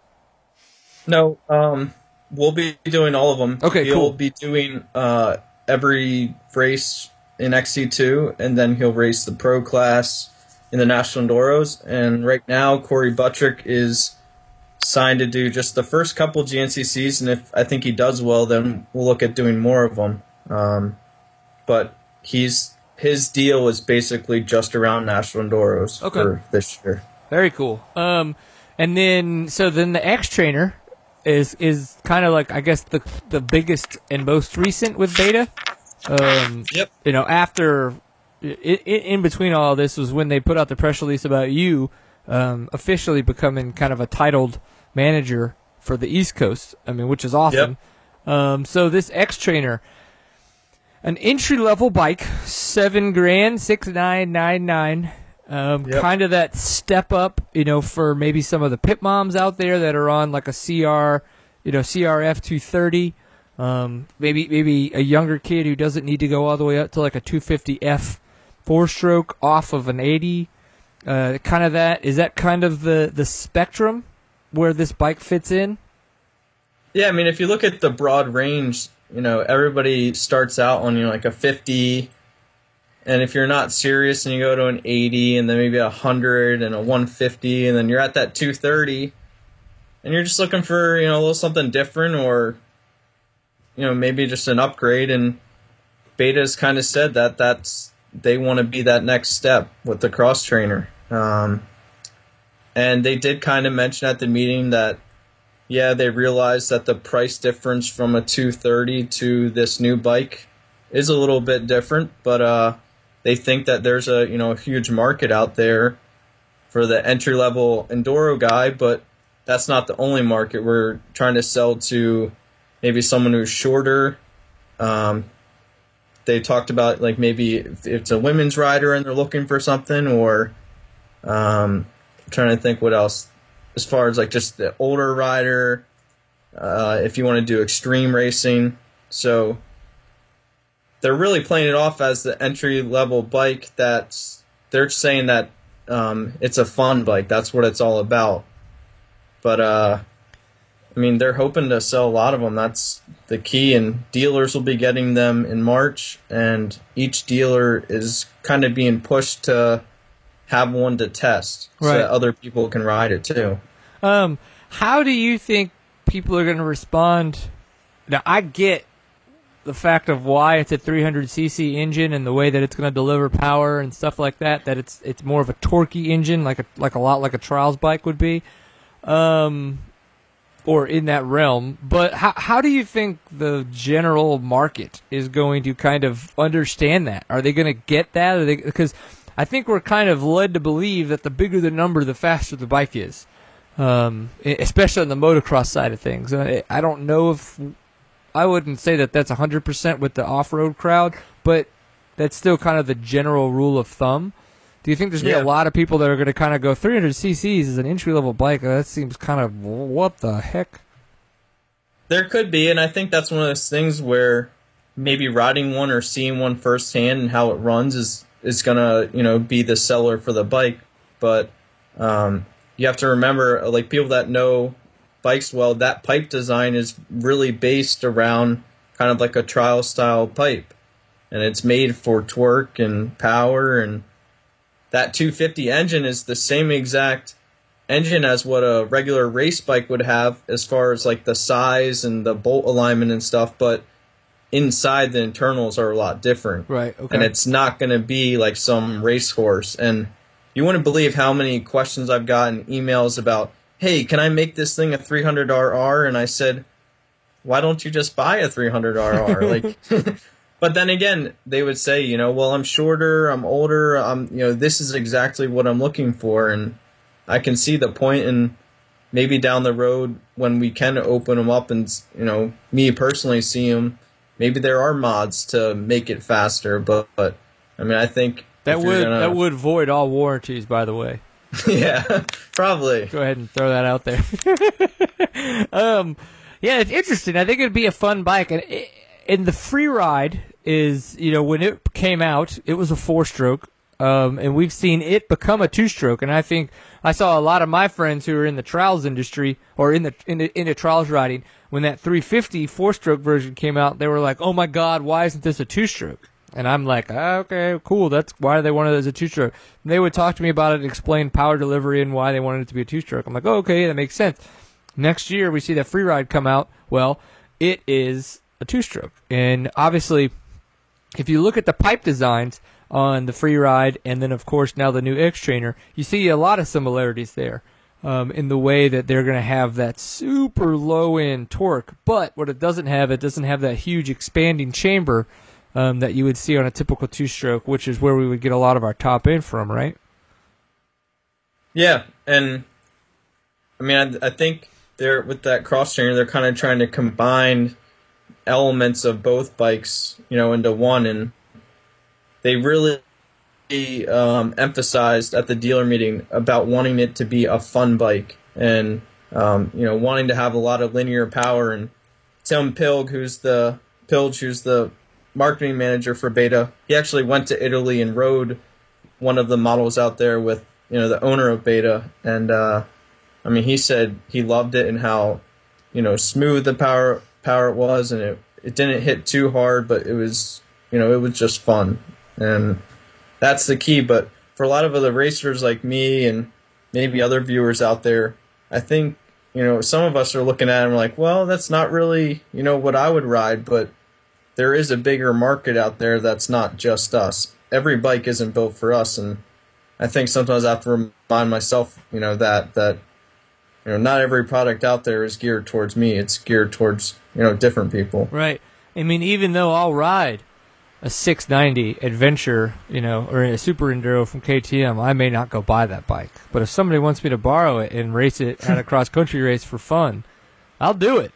No, um, we'll be doing all of them. Okay, he'll cool. be doing uh, every race in XC2, and then he'll race the pro class in the National Enduros. And right now, Corey Buttrick is signed to do just the first couple GNCCs, and if I think he does well, then we'll look at doing more of them. Um, but he's his deal is basically just around National Enduros Okay. for this year. Very cool. Um, and then so then the X trainer is is kind of like I guess the the biggest and most recent with Beta. Um, Yep. you know, after in between all this was when they put out the press release about you um, officially becoming kind of a titled manager for the East Coast. I mean, which is awesome. Um, so this X trainer, an entry level bike, seven grand, six nine nine nine. Um, Yep. Kind of that step up, you know, for maybe some of the pit moms out there that are on like a CR, you know, CRF 230. Um, maybe maybe a younger kid who doesn't need to go all the way up to like a 250F four stroke off of an 80. Uh, kind of that is that kind of the the spectrum where this bike fits in. Yeah, I mean, if you look at the broad range, you know, everybody starts out on you know like a 50, and if you're not serious and you go to an 80, and then maybe a 100 and a 150, and then you're at that 230, and you're just looking for you know a little something different, or you know maybe just an upgrade. And Beta's kind of said that that's they want to be that next step with the cross trainer. Um, and they did kind of mention at the meeting that yeah, they realized that the price difference from a 230 to this new bike is a little bit different, but uh, they think that there's a you know a huge market out there for the entry level enduro guy, but that's not the only market. We're trying to sell to maybe someone who's shorter. Um, they talked about like maybe if it's a women's rider and they're looking for something, or um, trying to think what else as far as like just the older rider. uh, if you want to do extreme racing. So they're really playing it off as the entry level bike. That's they're saying that um, it's a fun bike. That's what it's all about. But uh, I mean, they're hoping to sell a lot of them. That's the key, and dealers will be getting them in March. And each dealer is kind of being pushed to have one to test, so that other people can ride it too. Um, how do you think people are going to respond? Now, I get the fact of why it's a 300cc engine and the way that it's going to deliver power and stuff like that. That it's it's more of a torquey engine, like a like a lot like a trials bike would be, um, or in that realm. But how how do you think the general market is going to kind of understand that? Are they going to get that? Because I think we're kind of led to believe that the bigger the number, the faster the bike is um, especially on the motocross side of things. Uh, I don't know if I wouldn't say that that's 100% with the off-road crowd, but that's still kind of the general rule of thumb. Do you think there's going to be a lot of people that are going to kind of go 300 cc's is an entry-level bike? Uh, That seems kind of what the heck? There could be, and I think that's one of those things where maybe riding one or seeing one firsthand and how it runs is is gonna you know be the seller for the bike. But um, you have to remember, like people that know bikes well, that pipe design is really based around kind of like a trial style pipe, and it's made for torque and power, and that 250 engine is the same exact engine as what a regular race bike would have as far as like the size and the bolt alignment and stuff, but inside the internals are a lot different. Right. Okay. And it's not going to be like some racehorse. And you wouldn't believe how many questions I've gotten emails about, hey, can I make this thing a 300RR? And I said, why don't you just buy a 300RR? *laughs* like, but then again, they would say, you know, well, I'm shorter, I'm older, I'm, you know, this is exactly what I'm looking for. And I can see the point in maybe down the road when we can open them up and, you know, me personally see them, maybe there are mods to make it faster, but, but I mean, I think that would gonna- that would void all warranties, by the way. *laughs* yeah, probably. Go ahead and throw that out there. *laughs* um, yeah, it's interesting. I think it'd be a fun bike, and and the Freeride is, you know, when it came out, it was a four stroke, um, and we've seen it become a two stroke. And I think I saw a lot of my friends who are in the trials industry or in the in the, in the trials riding when that 350 four stroke version came out. They were like, "Oh my God, why isn't this a two stroke?" And I'm like, ah, okay, cool. That's why they wanted it as a two stroke. They would talk to me about it and explain power delivery and why they wanted it to be a two stroke. I'm like, oh, okay, that makes sense. Next year we see that Freeride come out. Well, it is a two stroke. And obviously, if you look at the pipe designs on the Freeride and then of course now the new X trainer, you see a lot of similarities there. Um, in the way that they're going to have that super low end torque, but what it doesn't have, it doesn't have that huge expanding chamber um, that you would see on a typical two stroke, which is where we would get a lot of our top end from, right? Yeah, and I mean, I, I think they're with that cross trainer, they're kind of trying to combine elements of both bikes, you know, into one, and they really um, emphasized at the dealer meeting about wanting it to be a fun bike and um, you know wanting to have a lot of linear power. And Tim Pilg, who's the Pilge, who's the marketing manager for Beta, he actually went to Italy and rode one of the models out there with you know the owner of Beta, and uh, I mean he said he loved it and how you know smooth the power power it was, and it it didn't hit too hard, but it was you know it was just fun, and that's the key. But for a lot of other racers like me and maybe other viewers out there, I think you know some of us are looking at it and like, well, that's not really you know what I would ride, but there is a bigger market out there that's not just us. Every bike isn't built for us, and I think sometimes I have to remind myself, you know, that that you know not every product out there is geared towards me. It's geared towards you know different people. Right. I mean, even though I'll ride a 690 Adventure, you know, or a Super Enduro from KTM, I may not go buy that bike. But if somebody wants me to borrow it and race it at a *laughs* cross country race for fun, I'll do it.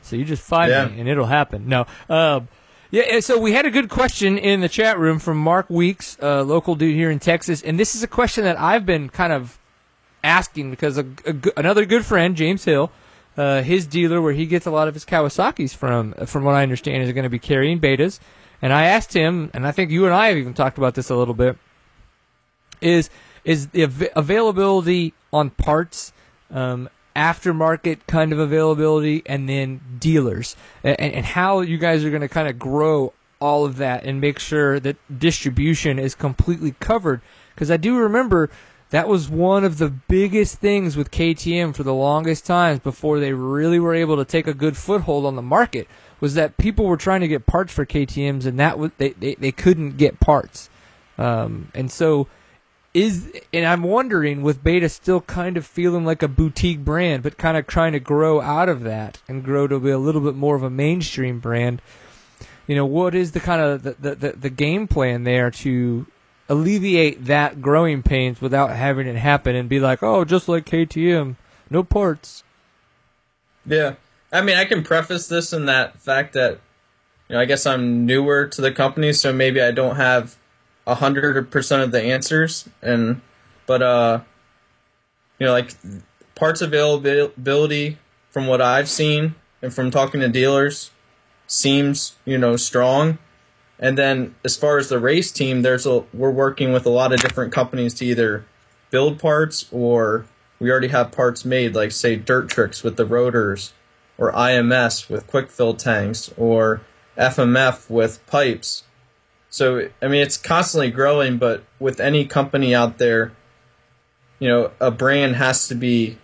So you just find Yeah. me and it'll happen. No. Um, yeah, so we had a good question in the chat room from Mark Weeks, a local dude here in Texas, and this is a question that I've been kind of asking because a, a another good friend, James Hill, uh, his dealer, where he gets a lot of his Kawasaki's from, from what I understand, is going to be carrying betas. And I asked him, and I think you and I have even talked about this a little bit, is is the av- availability on parts, um, aftermarket kind of availability, and then dealers, and, and how you guys are going to kind of grow all of that and make sure that distribution is completely covered. Because I do remember that was one of the biggest things with KTM for the longest times before they really were able to take a good foothold on the market was that people were trying to get parts for KTM's and that was, they, they, they couldn't get parts. Um, and so is and I'm wondering with Beta still kind of feeling like a boutique brand, but kind of trying to grow out of that and grow to be a little bit more of a mainstream brand. You know, what is the kind of the, the, the, the game plan there to alleviate that growing pains without having it happen and be like, oh, just like KTM, no parts. Yeah. I mean, I can preface this in that fact that, you know, I guess I'm newer to the company, so maybe I don't have a hundred percent of the answers. And, but, uh, you know, like parts availability from what I've seen and from talking to dealers seems, you know, strong. And then as far as the race team, there's a we're working with a lot of different companies to either build parts or we already have parts made, like say Dirt Tricks with the rotors, or IMS with quick fill tanks, or FMF with pipes. So I mean, it's constantly growing, but with any company out there, you know, a brand has to be,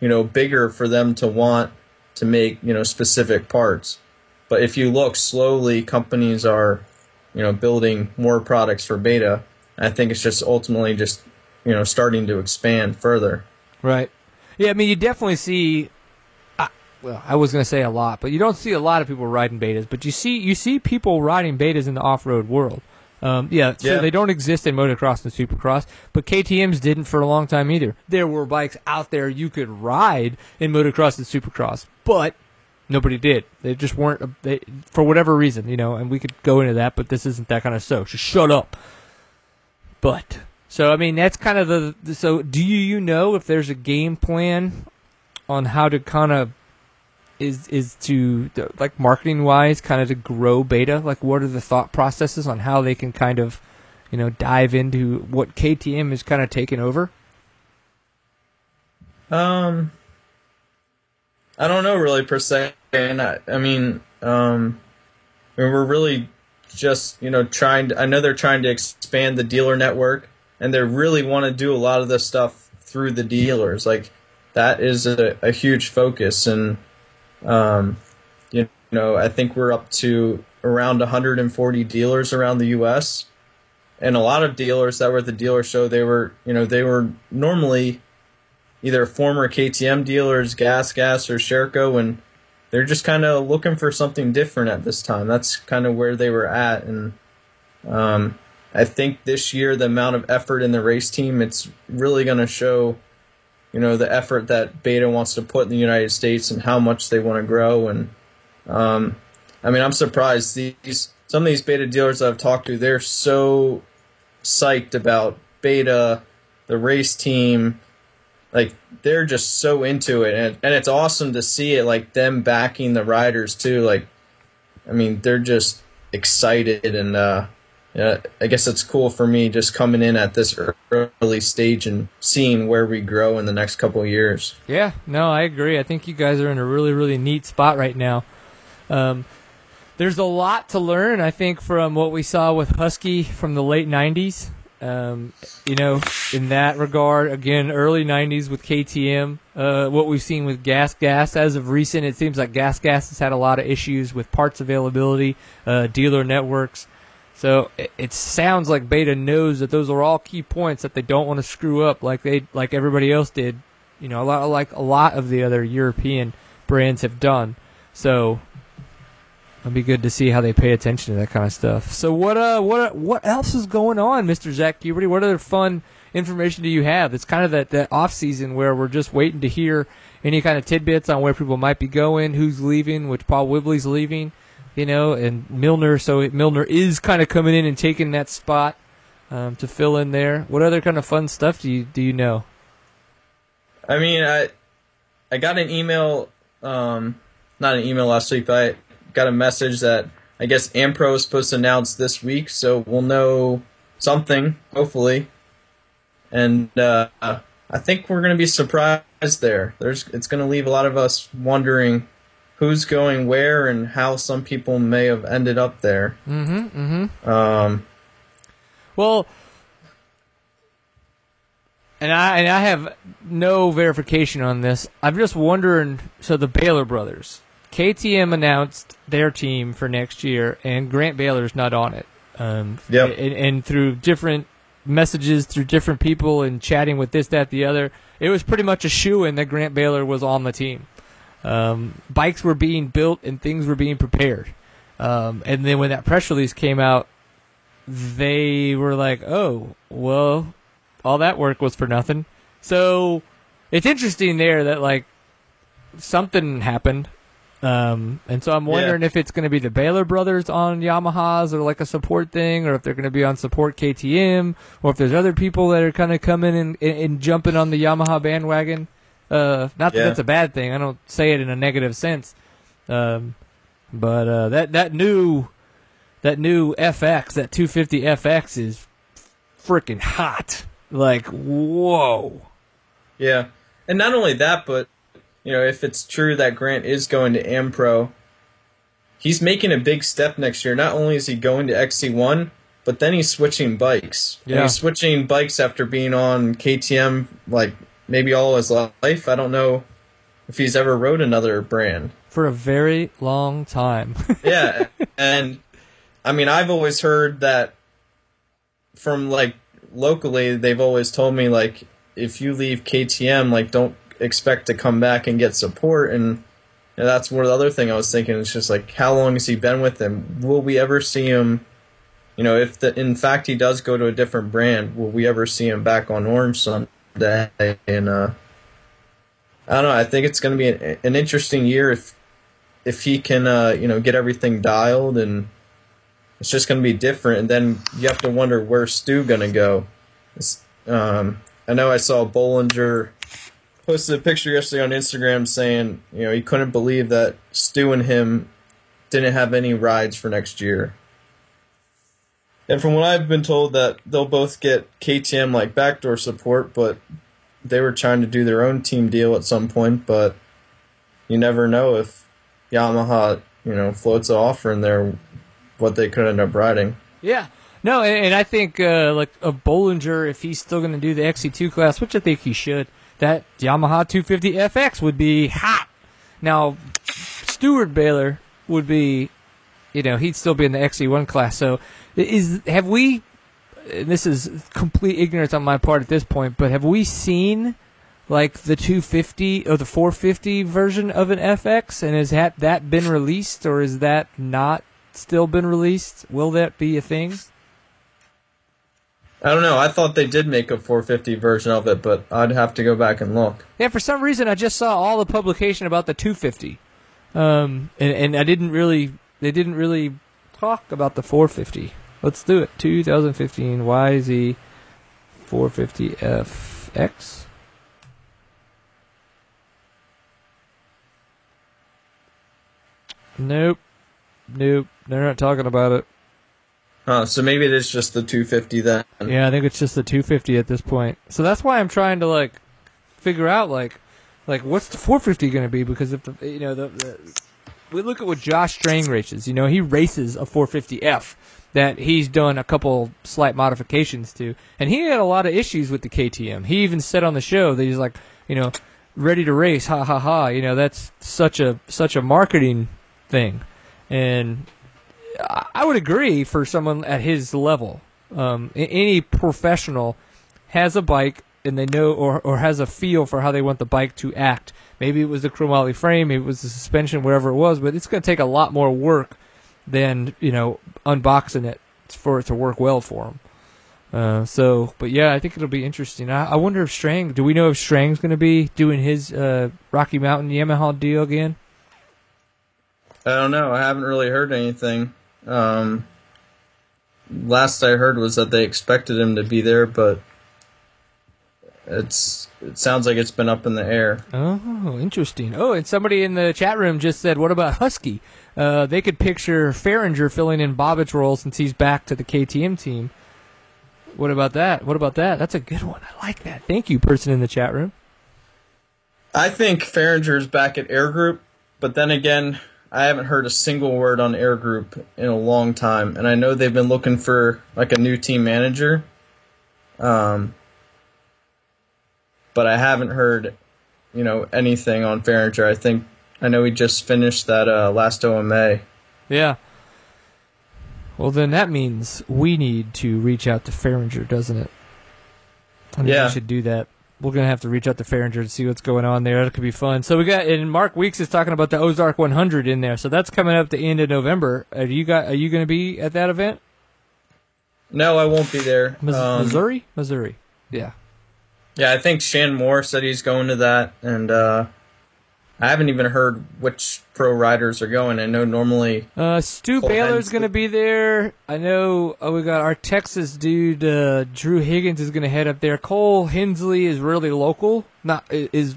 you know, bigger for them to want to make you know specific parts. But if you look slowly, companies are you know, building more products for beta. I think it's just ultimately just, you know, starting to expand further. Right. Yeah, I mean, you definitely see. Uh, well, I was going to say a lot, but you don't see a lot of people riding betas. But you see, you see people riding betas in the off-road world. Um, yeah, so Yeah. they don't exist in motocross and supercross, but KTM's didn't for a long time either. There were bikes out there you could ride in motocross and supercross, but nobody did. They just weren't they, for whatever reason, you know. And we could go into that, but this isn't that kind of show. Just shut up. But so I mean, that's kind of the, so. Do you you know if there's a game plan on how to kind of is is to like marketing wise, kind of to grow beta? Like, what are the thought processes on how they can kind of you know dive into what KTM is kind of taking over? Um, I don't know really per se, and I, I mean, um, I mean, we're really just you know trying. To, I know they're trying to expand the dealer network, and they really want to do a lot of this stuff through the dealers. Like that is a, a huge focus, and um, you know, I think we're up to around 140 dealers around the U.S. And a lot of dealers that were at the dealer show, they were, you know, they were normally either former KTM dealers, Gas Gas or Sherco, and they're just kind of looking for something different at this time. That's kind of where they were at, and um, I think this year the amount of effort in the race team, it's really going to show, you know, the effort that Beta wants to put in the United States and how much they want to grow. And um, I mean, I'm surprised these some of these Beta dealers I've talked to, they're so psyched about Beta, the race team like they're just so into it and, and it's awesome to see it like them backing the riders too like i mean they're just excited and uh yeah, I guess it's cool for me just coming in at this early stage and seeing where we grow in the next couple of years. Yeah, no, I agree. I think you guys are in a really, really neat spot right now. Um, there's a lot to learn, I think, from what we saw with Husky from the late 90s. Um, you know, in that regard, again, early 90s with KTM, uh, what we've seen with Gas Gas as of recent, it seems like Gas Gas has had a lot of issues with parts availability, uh, dealer networks. So it, it sounds like Beta knows that those are all key points that they don't want to screw up like they like everybody else did. You know, a lot like a lot of the other European brands have done. So it'll be good to see how they pay attention to that kind of stuff. So what uh what what else is going on, Mr. Zack Huberty? What other fun information do you have? It's kind of that that off season where we're just waiting to hear any kind of tidbits on where people might be going, who's leaving, which Paul Whibley's leaving, you know, and Milner. So Milner is kind of coming in and taking that spot um, to fill in there. What other kind of fun stuff do you do you know? I mean, I I got an email um, not an email last week, but I got a message that I guess Ampro is supposed to announce this week, so we'll know something hopefully. And uh, I think we're going to be surprised there. There's it's going to leave a lot of us wondering who's going where and how some people may have ended up there. Mm-hmm. Mm-hmm. Um, Well, and I and I have no verification on this. I'm just wondering. So the Baylor brothers, KTM announced their team for next year, and Grant Baylor's not on it. Um, Yep. And, and through different messages, through different people, and chatting with this, that, the other, it was pretty much a shoe in that Grant Baylor was on the team. Um, bikes were being built and things were being prepared. Um, and then when that press release came out, they were like, "Oh, well, all that work was for nothing." So it's interesting there that like something happened, um, and so I'm wondering if it's going to be the Baylor brothers on Yamahas or like a support thing, or if they're going to be on support KTM, or if there's other people that are kind of coming and, and, and jumping on the Yamaha bandwagon. Uh, not that Yeah. that's a bad thing. I don't say it in a negative sense. Um, but uh, that that new that new FX, that 250 FX is freaking hot. Like, whoa. Yeah, and not only that, but you know, if it's true that Grant is going to Ampro, he's making a big step next year. Not only is he going to XC1, but then he's switching bikes. And Yeah. he's switching bikes after being on KTM like maybe all his life. I don't know if he's ever rode another brand. For a very long time. *laughs* yeah, and I mean, I've always heard that from like locally, they've always told me like if you leave KTM, like don't expect to come back and get support. And, and that's one the other thing I was thinking. It's just like how long has he been with them? Will we ever see him? You know, if the, in fact he does go to a different brand, will we ever see him back on Orange someday? And uh, I don't know. I think it's going to be an, an interesting year if if he can, uh, you know, get everything dialed, and it's just going to be different. And then you have to wonder where's Stu going to go. Um, I know I saw Bollinger posted a picture yesterday on Instagram saying, you know, he couldn't believe that Stu and him didn't have any rides for next year. And from what I've been told, that they'll both get KTM like backdoor support, but they were trying to do their own team deal at some point. But you never know if Yamaha, you know, floats an offer in there, what they could end up riding. yeah. No, and, I think uh, like a Bollinger, if he's still going to do the XC2 class, which I think he should, that Yamaha 250 FX would be hot. Now, Stuart Baylor would be, you know, he'd still be in the XC1 class. So, is have we? And this is complete ignorance on my part at this point, but have we seen like the 250 or the 450 version of an FX, and has that that been released, or is that not still been released? Will that be a thing? I don't know. I thought they did make a 450 version of it, but I'd have to go back and look. Yeah, for some reason I just saw all the publication about the 250, um, and, and I didn't really, they didn't really talk about the 450. Let's do it. 2015 YZ 450FX. Nope, nope, they're not talking about it. Uh, so maybe it is just the 250 then. Yeah, I think it's just the 250 at this point. So that's why I'm trying to like figure out like like what's the 450 going to be because if the you know the, the we look at what Josh Strang races, you know, he races a 450F that he's done a couple slight modifications to and he had a lot of issues with the KTM. He even said on the show that he's like, you know, ready to race, ha ha ha, you know, that's such a such a marketing thing. And I would agree for someone at his level. Um, any professional has a bike and they know or, or has a feel for how they want the bike to act. Maybe it was the chromoly frame, maybe it was the suspension, whatever it was, but it's going to take a lot more work than you know unboxing it for it to work well for them. Uh, so, but yeah, I think it'll be interesting. I, I wonder if Strang. Do we know if Strang's going to be doing his uh, Rocky Mountain Yamaha deal again? I don't know. I haven't really heard anything. Um, last I heard was that they expected him to be there, but it's it sounds like it's been up in the air. Oh, interesting. Oh, and somebody in the chat room just said, "What about Husky?" Uh, they could picture Farringer filling in Bobbitt's role since he's back to the KTM team. What about that? What about that? That's a good one. I like that. Thank you, person in the chat room. I think Farringer's back at Air Group, but then again, I haven't heard a single word on Air Group in a long time, and I know they've been looking for like a new team manager. Um, but I haven't heard, you know, anything on Farringer. I think I know he just finished that uh, last OMA. Yeah. Well, then that means we need to reach out to Farringer, doesn't it? I think Yeah. we should do that. We're gonna have to reach out to Farringer and see what's going on there. That could be fun. So we got and Mark Weeks is talking about the Ozark 100 in there. So that's coming up the end of November. Are you got? Are you going to be at that event? No, I won't be there. Um, Missouri, Missouri. Yeah. Yeah, I think Shan Moore said he's going to that, and uh, I haven't even heard which pro riders are going. I know normally. Uh, Stu Cole Baylor's going to be there. I know uh, we got our Texas dude, uh, Drew Higgins, is going to head up there. Cole Hensley is really local, not is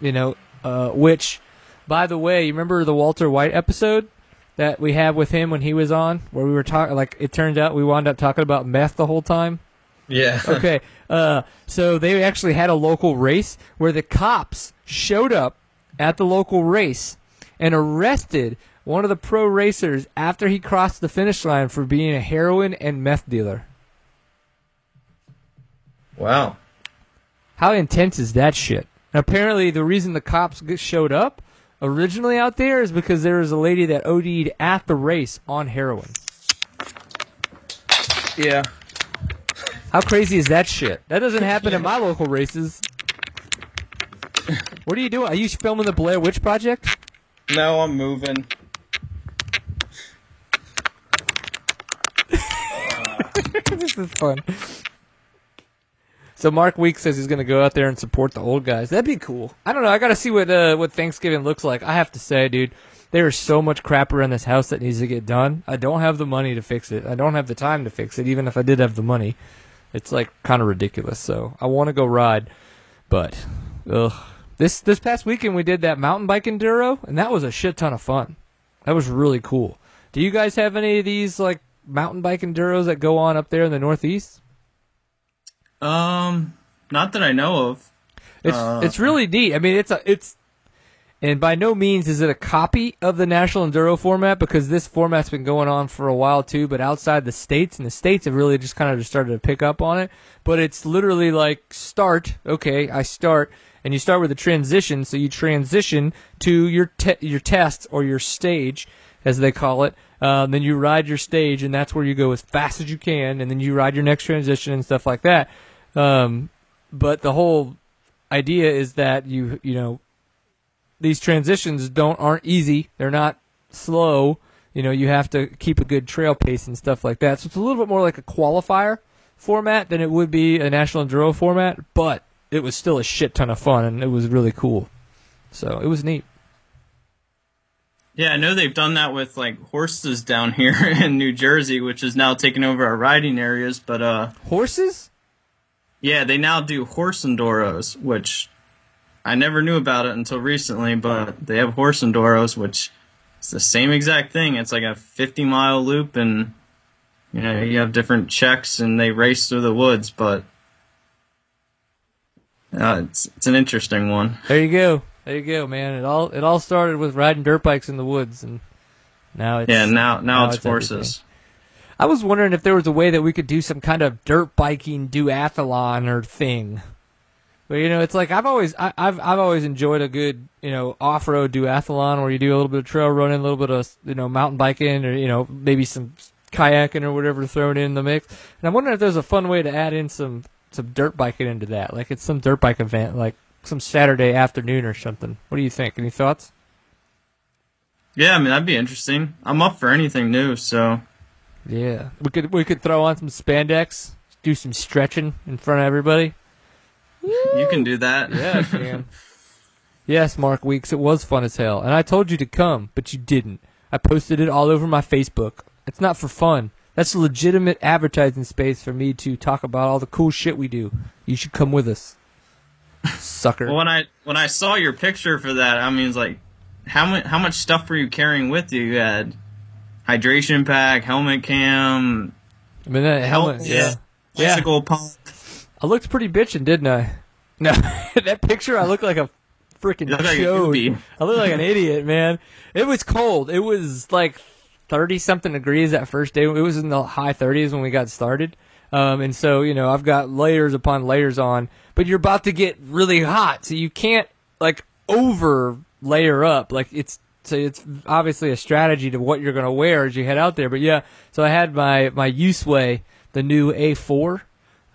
you know, uh, which, by the way, you remember the Walter White episode that we had with him when he was on, where we were talking. Like it turned out, we wound up talking about meth the whole time. Yeah. Okay. Uh, so they actually had a local race where the cops showed up at the local race and arrested one of the pro racers after he crossed the finish line for being a heroin and meth dealer. wow. How intense is that shit? And apparently, the reason the cops showed up originally out there is because there was a lady that OD'd at the race on heroin. Yeah. How crazy is that shit? That doesn't happen at my local races. *laughs* What are you doing? Are you filming the Blair Witch Project? No, I'm moving. *laughs* this is fun. So Mark Week says he's going to go out there and support the old guys. That'd be cool. I don't know. I got to see what uh, what Thanksgiving looks like. I have to say, dude, there is so much crap around this house that needs to get done. I don't have the money to fix it. I don't have the time to fix it. Even if I did have the money, it's like kind of ridiculous. So I want to go ride, but ugh. This this past weekend we did that mountain bike enduro, and that was a shit ton of fun. That was really cool. Do you guys have any of these like mountain bike enduros that go on up there in the Northeast? Um, not that I know of. It's Uh, it's really neat. I mean, it's a it's, and by no means is it a copy of the National Enduro format because this format's been going on for a while too. But outside the states, and the states have really just kind of just started to pick up on it. But it's literally like start. Okay, I start, and you start with a transition. So you transition to your te- your test or your stage, as they call it. Um, then you ride your stage, and that's where you go as fast as you can, and then you ride your next transition and stuff like that. Um, but the whole idea is that you you know these transitions don't aren't easy. They're not slow. You know, you have to keep a good trail pace and stuff like that. So it's a little bit more like a qualifier format than it would be a national enduro format, but it was still a shit ton of fun and it was really cool. So it was neat. Yeah, I know they've done that with like horses down here *laughs* in New Jersey, which is now taking over our riding areas. But uh, Horses? yeah, they now do horse enduros, which I never knew about it until recently. But they have horse enduros, which is the same exact thing. It's like a 50 mile loop, and you know you have different checks, and they race through the woods. But uh, it's it's an interesting one. There you go. There you go, man. It all it all started with riding dirt bikes in the woods and now it's Yeah, now now, it's, it's everything. horses. I was wondering if there was a way that we could do some kind of dirt biking duathlon or thing. But you know, it's like I've always I, I've I've always enjoyed a good you know off road duathlon where you do a little bit of trail running, a little bit of you know mountain biking, or you know maybe some kayaking or whatever thrown in the mix. And I'm wondering if there's a fun way to add in some some dirt biking into that, like it's some dirt bike event, like some Saturday afternoon or something. What do you think? Any thoughts? Yeah, I mean that'd be interesting. I'm up for anything new, so Yeah, we could we could throw on some spandex, do some stretching in front of everybody. you can do that. Yeah, I can. *laughs* yes, Mark Weeks, it was fun as hell, and I told you to come, but you didn't. I posted it all over my Facebook. It's not for fun. That's a legitimate advertising space for me to talk about all the cool shit we do. You should come with us. sucker. Well, when I when I saw your picture for that, I mean, it's like, how much how much stuff were you carrying with you? You had hydration pack, helmet cam, I mean, that helmet, helmet, yeah. Yeah. bicycle pump. I looked pretty bitchin', didn't I? No, *laughs* that picture, I looked like a freaking like chode. I look like an idiot, man. It was cold. It was like thirty something degrees that first day. It was in the high thirties when we got started. Um, and so you know, I've got layers upon layers on, but you're about to get really hot, so you can't like over layer up. Like it's so it's obviously a strategy to what you're going to wear as you head out there. But yeah, so I had my my USWE, the new A4.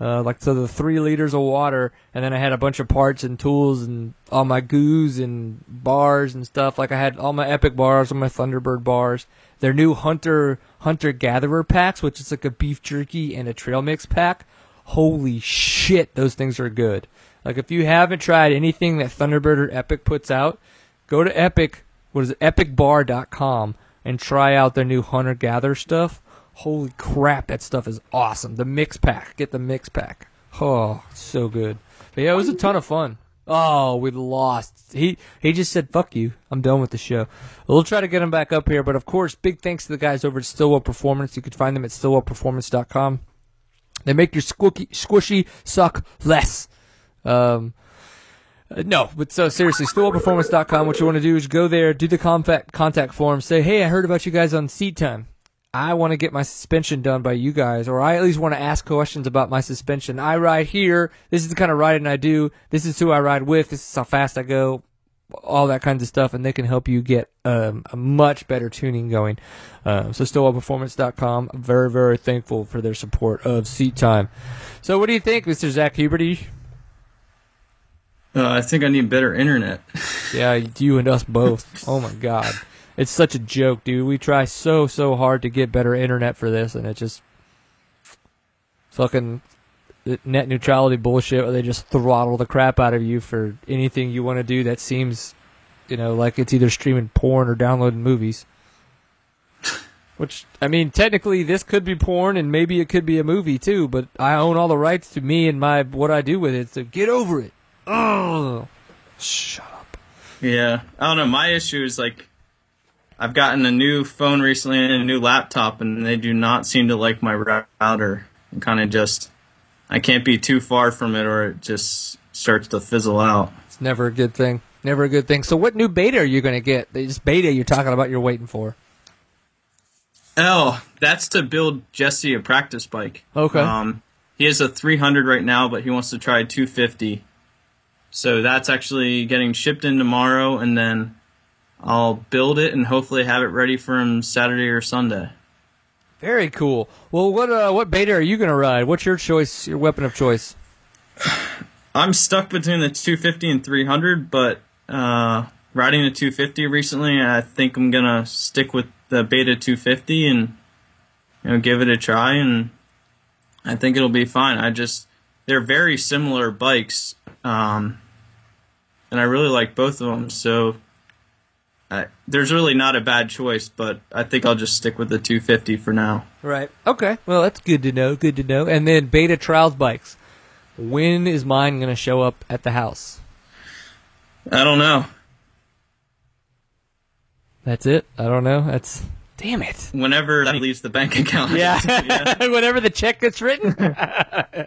Uh, like so the three liters of water, and then I had a bunch of parts and tools and all my goos and bars and stuff. Like I had all my Epic bars, all my Thunderbird bars. Their new Hunter Hunter Gatherer packs, which is like a beef jerky and a trail mix pack. Holy shit, those things are good. Like if you haven't tried anything that Thunderbird or Epic puts out, go to Epic. What is it? EpicBar.com and try out their new Hunter gatherer stuff. Holy crap, that stuff is awesome. The mix pack. Get the mix pack. Oh, so good. But yeah, it was a ton of fun. Oh, we lost. He he just said, "Fuck you. I'm done with the show." We'll try to get him back up here, but of course, big thanks to the guys over at Stillwell Performance. You can find them at stillwellperformance.com. They make your squishy, squishy suck less. Um, uh, no, but so seriously, stillwellperformance.com. What you want to do is go there, do the contact contact form, say, "Hey, I heard about you guys on Seat Time. I want to get my suspension done by you guys, or I at least want to ask questions about my suspension. I ride here. This is the kind of riding I do. This is who I ride with. This is how fast I go. All that kinds of stuff, and they can help you get um, a much better tuning going. Um, so, stillwellperformance.com. Very, very thankful for their support of Seat Time. So, what do you think, Mr. Zack Huberty? Uh, I think I need better internet. Yeah, you and us both. *laughs* Oh my god. It's such a joke, dude. We try so so hard to get better internet for this and it just fucking uh, net neutrality bullshit where they just throttle the crap out of you for anything you want to do that seems you know like it's either streaming porn or downloading movies. Which I mean, technically this could be porn and maybe it could be a movie too, but I own all the rights to me and my what I do with it. So get over it. Oh. Shut up. Yeah, I don't know. My issue is like, I've gotten a new phone recently and a new laptop, and they do not seem to like my router. And kind of just, I can't be too far from it, or it just starts to fizzle out. It's never a good thing. Never a good thing. So, what new beta are you going to get? This beta you're talking about, you're waiting for. Oh, that's to build Jesse a practice bike. Okay. Um, he has a 300 right now, but he wants to try 250. So that's actually getting shipped in tomorrow, and then I'll build it and hopefully have it ready for him Saturday or Sunday. Very cool. Well, what uh, what beta are you going to ride? What's your choice? Your weapon of choice? *sighs* I'm stuck between the 250 and 300, but uh, riding the 250 recently, I think I'm gonna stick with the Beta 250 and you know give it a try, and I think it'll be fine. I just they're very similar bikes, um, and I really like both of them, so. I, there's really not a bad choice, but I think I'll just stick with the 250 for now. Right. Okay. Well, that's good to know. Good to know. And then beta trials bikes. When is mine going to show up at the house? I don't know. That's it. I don't know. That's damn it. Whenever that leaves the bank account. Yeah. *laughs* yeah. *laughs* Whenever the check gets written. *laughs*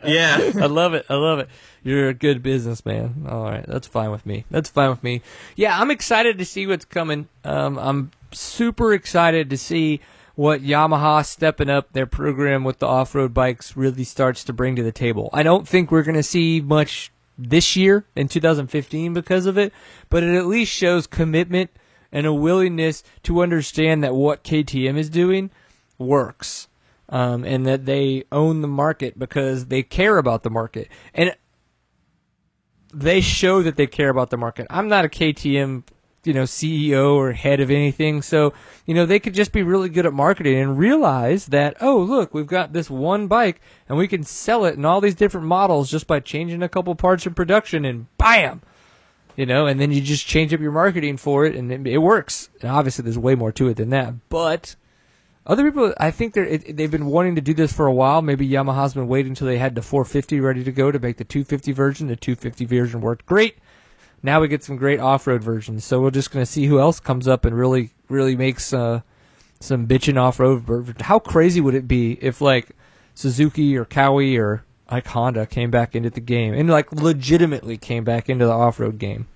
Yeah. I love it. I love it. You're a good businessman. All right, that's fine with me. That's fine with me. Yeah, I'm excited to see what's coming. Um, I'm super excited to see what Yamaha stepping up their program with the off-road bikes really starts to bring to the table. I don't think we're going to see much this year in 2015 because of it, but it at least shows commitment and a willingness to understand that what KTM is doing works um, and that they own the market because they care about the market. And they show that they care about the market. I'm not a KTM, you know, CEO or head of anything, so you know they could just be really good at marketing and realize that oh look, we've got this one bike and we can sell it in all these different models just by changing a couple parts in production and bam, you know, and then you just change up your marketing for it and it, it works. And obviously, there's way more to it than that, but Other people, I think they're it, they've been wanting to do this for a while. Maybe Yamaha's been waiting until they had the 450 ready to go to make the 250 version. The 250 version worked great. Now we get some great off-road versions. So we're just going to see who else comes up and really really makes uh, some bitching off-road. How crazy would it be if like Suzuki or Kawi or like Honda came back into the game and like legitimately came back into the off-road game?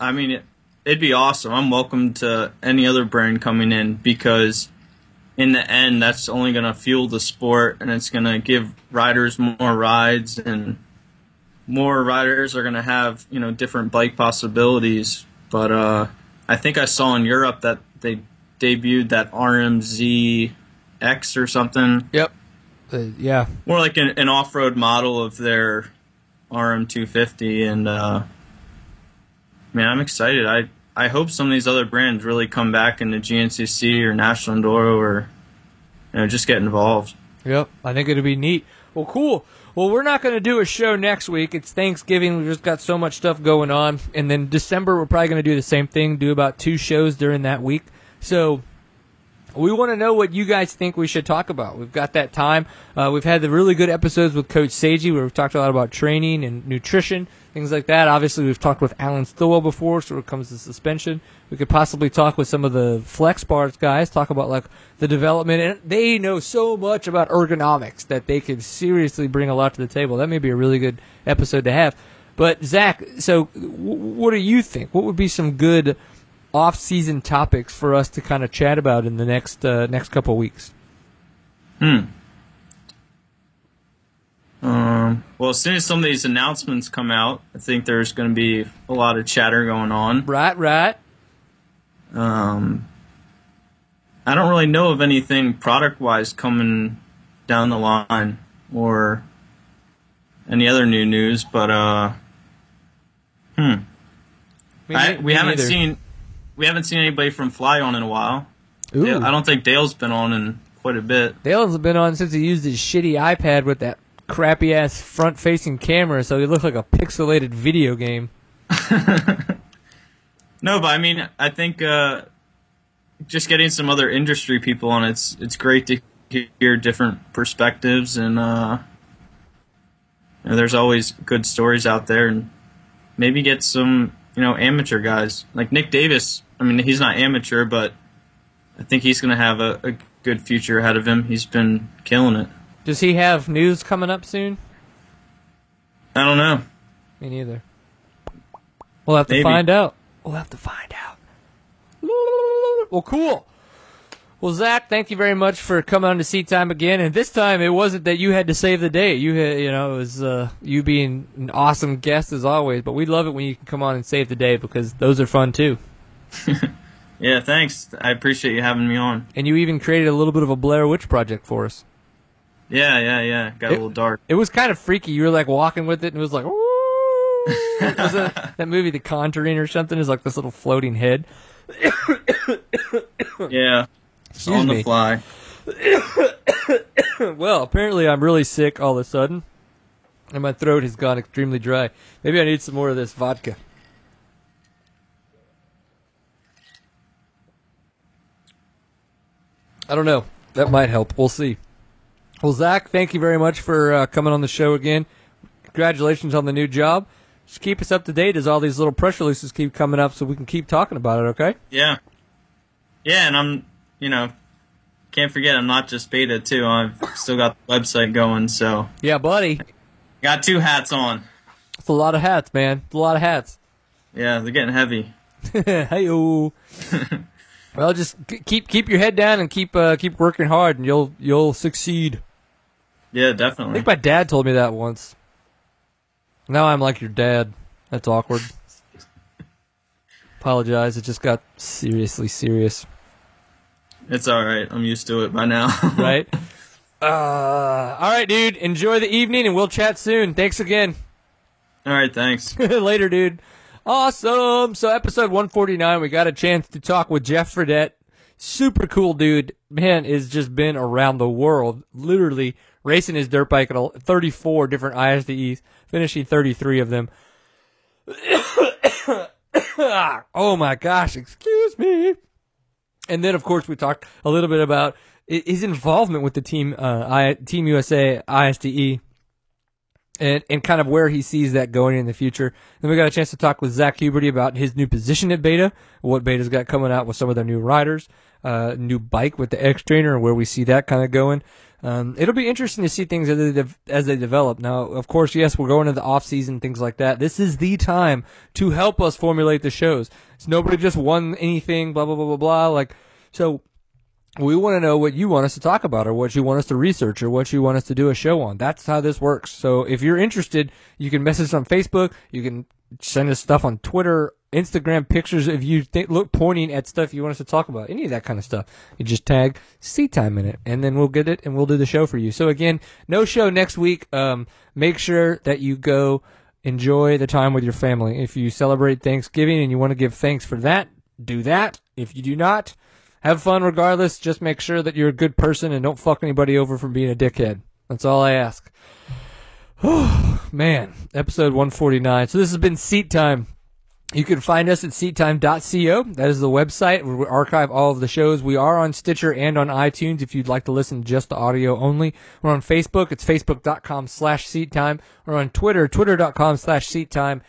I mean, it, it'd be awesome. I'm welcome to any other brand coming in because, in the end, that's only going to fuel the sport and it's going to give riders more rides and more riders are going to have you know different bike possibilities. But uh, I think I saw in Europe that they debuted that RMZ X or something, Yep. Uh, yeah. more like an, an off-road model of their RM250 and. Uh, Man, I'm excited. I I hope some of these other brands really come back into GNCC or National Enduro or you know just get involved. Yep, I think it'd be neat. Well, cool. Well, we're not going to do a show next week. It's Thanksgiving. We've just got so much stuff going on. And then December, we're probably going to do the same thing, do about two shows during that week. So we want to know what you guys think we should talk about. We've got that time. Uh, we've had the really good episodes with Coach Seiji where we've talked a lot about training and nutrition, things like that. Obviously, we've talked with Alan Stillwell before, so when it comes to suspension. We could possibly talk with some of the Flexx Bars guys, talk about like the development. And they know so much about ergonomics that they could seriously bring a lot to the table. That may be a really good episode to have. But Zack, so w- what do you think? What would be some good off-season topics for us to kind of chat about in the next uh, next couple of weeks? Um, well, as soon as some of these announcements come out, I think there's going to be a lot of chatter going on. Right, right. Um, I don't really know of anything product-wise coming down the line or any other new news, but uh, hmm. Me I, we haven't neither. seen we haven't seen anybody from Fly on in a while. Ooh. Dale- I don't think Dale's been on in quite a bit. Dale's been on since he used his shitty iPad with that crappy ass front facing camera, so he looked like a pixelated video game. *laughs* No, but I mean, I think uh, just getting some other industry people on it's it's great to hear different perspectives, and uh, you know, there's always good stories out there, and maybe get some you know amateur guys like Nick Davis. I mean, he's not amateur, but I think he's going to have a, a good future ahead of him. He's been killing it. Does he have news coming up soon? I don't know. Me neither. We'll have to Maybe. find out. We'll have to find out. Well, cool. Well, Zack, thank you very much for coming on to Seat Time again. And this time, it wasn't that you had to save the day. You had, you know, it was uh, you being an awesome guest as always. But we love it when you can come on and save the day because those are fun too. *laughs* Yeah, thanks. I appreciate you having me on. And you even created a little bit of a Blair Witch project for us. Yeah, yeah, yeah. Got a little dark. It was kind of freaky. You were like walking with it, and it was like, was it *laughs* that movie, The Conjuring, or something? Is like this little floating head. *coughs* Yeah, Excuse on the me. fly. *coughs* Well, apparently I'm really sick all of a sudden, and my throat has gone extremely dry. Maybe I need some more of this vodka. I don't know. That might help. We'll see. Well, Zack, thank you very much for uh, coming on the show again. Congratulations on the new job. Just keep us up to date as all these little press releases keep coming up so we can keep talking about it, okay? Yeah. Yeah, and I'm, you know, can't forget I'm not just beta too. I've still got the website going, so Yeah, buddy. got two hats on. It's a lot of hats, man. It's a lot of hats. Yeah, they're getting heavy. *laughs* hey *laughs* Well, just keep keep your head down and keep uh, keep working hard, and you'll you'll succeed. Yeah, definitely. I think my dad told me that once. Now I'm like your dad. That's awkward. Apologize. It just got seriously serious, It's all right. I'm used to it by now. *laughs* right? uh, all right, dude. Enjoy the evening, and we'll chat soon. Thanks again. all right, thanks. *laughs* Later, dude. Awesome. So, episode 149, we got a chance to talk with Jeff Fredette. Super cool dude. Man, has just been around the world, literally racing his dirt bike at 34 different ISDEs, finishing 33 of them. *coughs* oh my gosh, excuse me. And then, of course, we talked a little bit about his involvement with the team, uh, I, Team USA ISDE, and, and kind of where he sees that going in the future. Then we got a chance to talk with Zack Huberty about his new position at Beta, what Beta's got coming out with some of their new riders, uh, new bike with the X Trainer, and where we see that kind of going. Um, it'll be interesting to see things as they, dev- as they develop. Now, of course, yes, we're going into the off season, things like that. This is the time to help us formulate the shows. It's nobody just won anything, blah blah blah blah blah. Like, so we want to know what you want us to talk about or what you want us to research or what you want us to do a show on. That's how this works. So if you're interested, you can message us on Facebook. You can send us stuff on Twitter, Instagram, pictures of you th- look pointing at stuff you want us to talk about. Any of that kind of stuff. You just tag Seat Time in it and then we'll get it and we'll do the show for you. So again, no show next week. Um, make sure that you go enjoy the time with your family. If you celebrate Thanksgiving and you want to give thanks for that, do that. If you do not, have fun regardless. Just make sure that you're a good person and don't fuck anybody over from being a dickhead. That's all I ask. Oh, *sighs* Man, episode 149. So this has been Seat Time. You can find us at seattime.co. That is the website where we archive all of the shows. We are on Stitcher and on iTunes if you'd like to listen just the audio only. We're on Facebook. It's facebook.com slash seattime. We're on Twitter, twitter.com slash seattime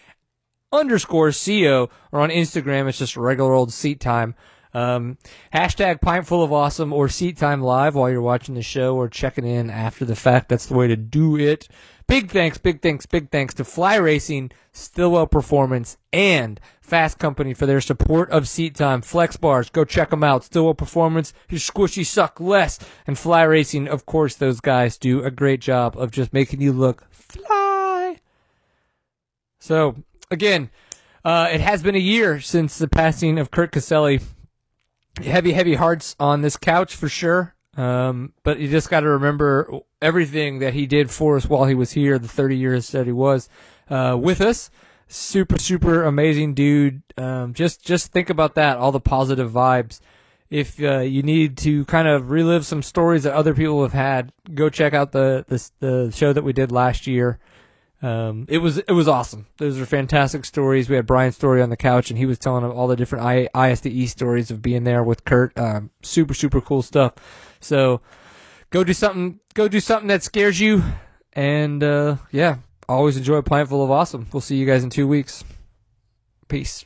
underscore CO. Or on Instagram, it's just regular old seat time. Um, hashtag pint full of awesome or seat time live while you're watching the show or checking in after the fact. That's the way to do it. Big thanks, big thanks, big thanks to Fly Racing, Stillwell Performance, and Fasst Company for their support of Seat Time. Flexx Bars, go check them out. Stillwell Performance, your squishy suck less. And Fly Racing, of course, those guys do a great job of just making you look fly. So, again, uh, it has been a year since the passing of Kurt Caselli. Heavy, heavy hearts on this couch for sure. Um, but you just got to remember everything that he did for us while he was here, the 30 years that he was uh, with us. Super, super amazing dude. Um, just, just think about that. All the positive vibes. If uh, you need to kind of relive some stories that other people have had, go check out the the, the show that we did last year. Um, it was it was awesome. Those were fantastic stories. We had Brian's story on the couch, and he was telling all the different I, ISDE stories of being there with Kurt. Um, super super cool stuff. So go do something. Go do something that scares you, and uh, yeah, always enjoy a pint full of awesome. We'll see you guys in two weeks. Peace.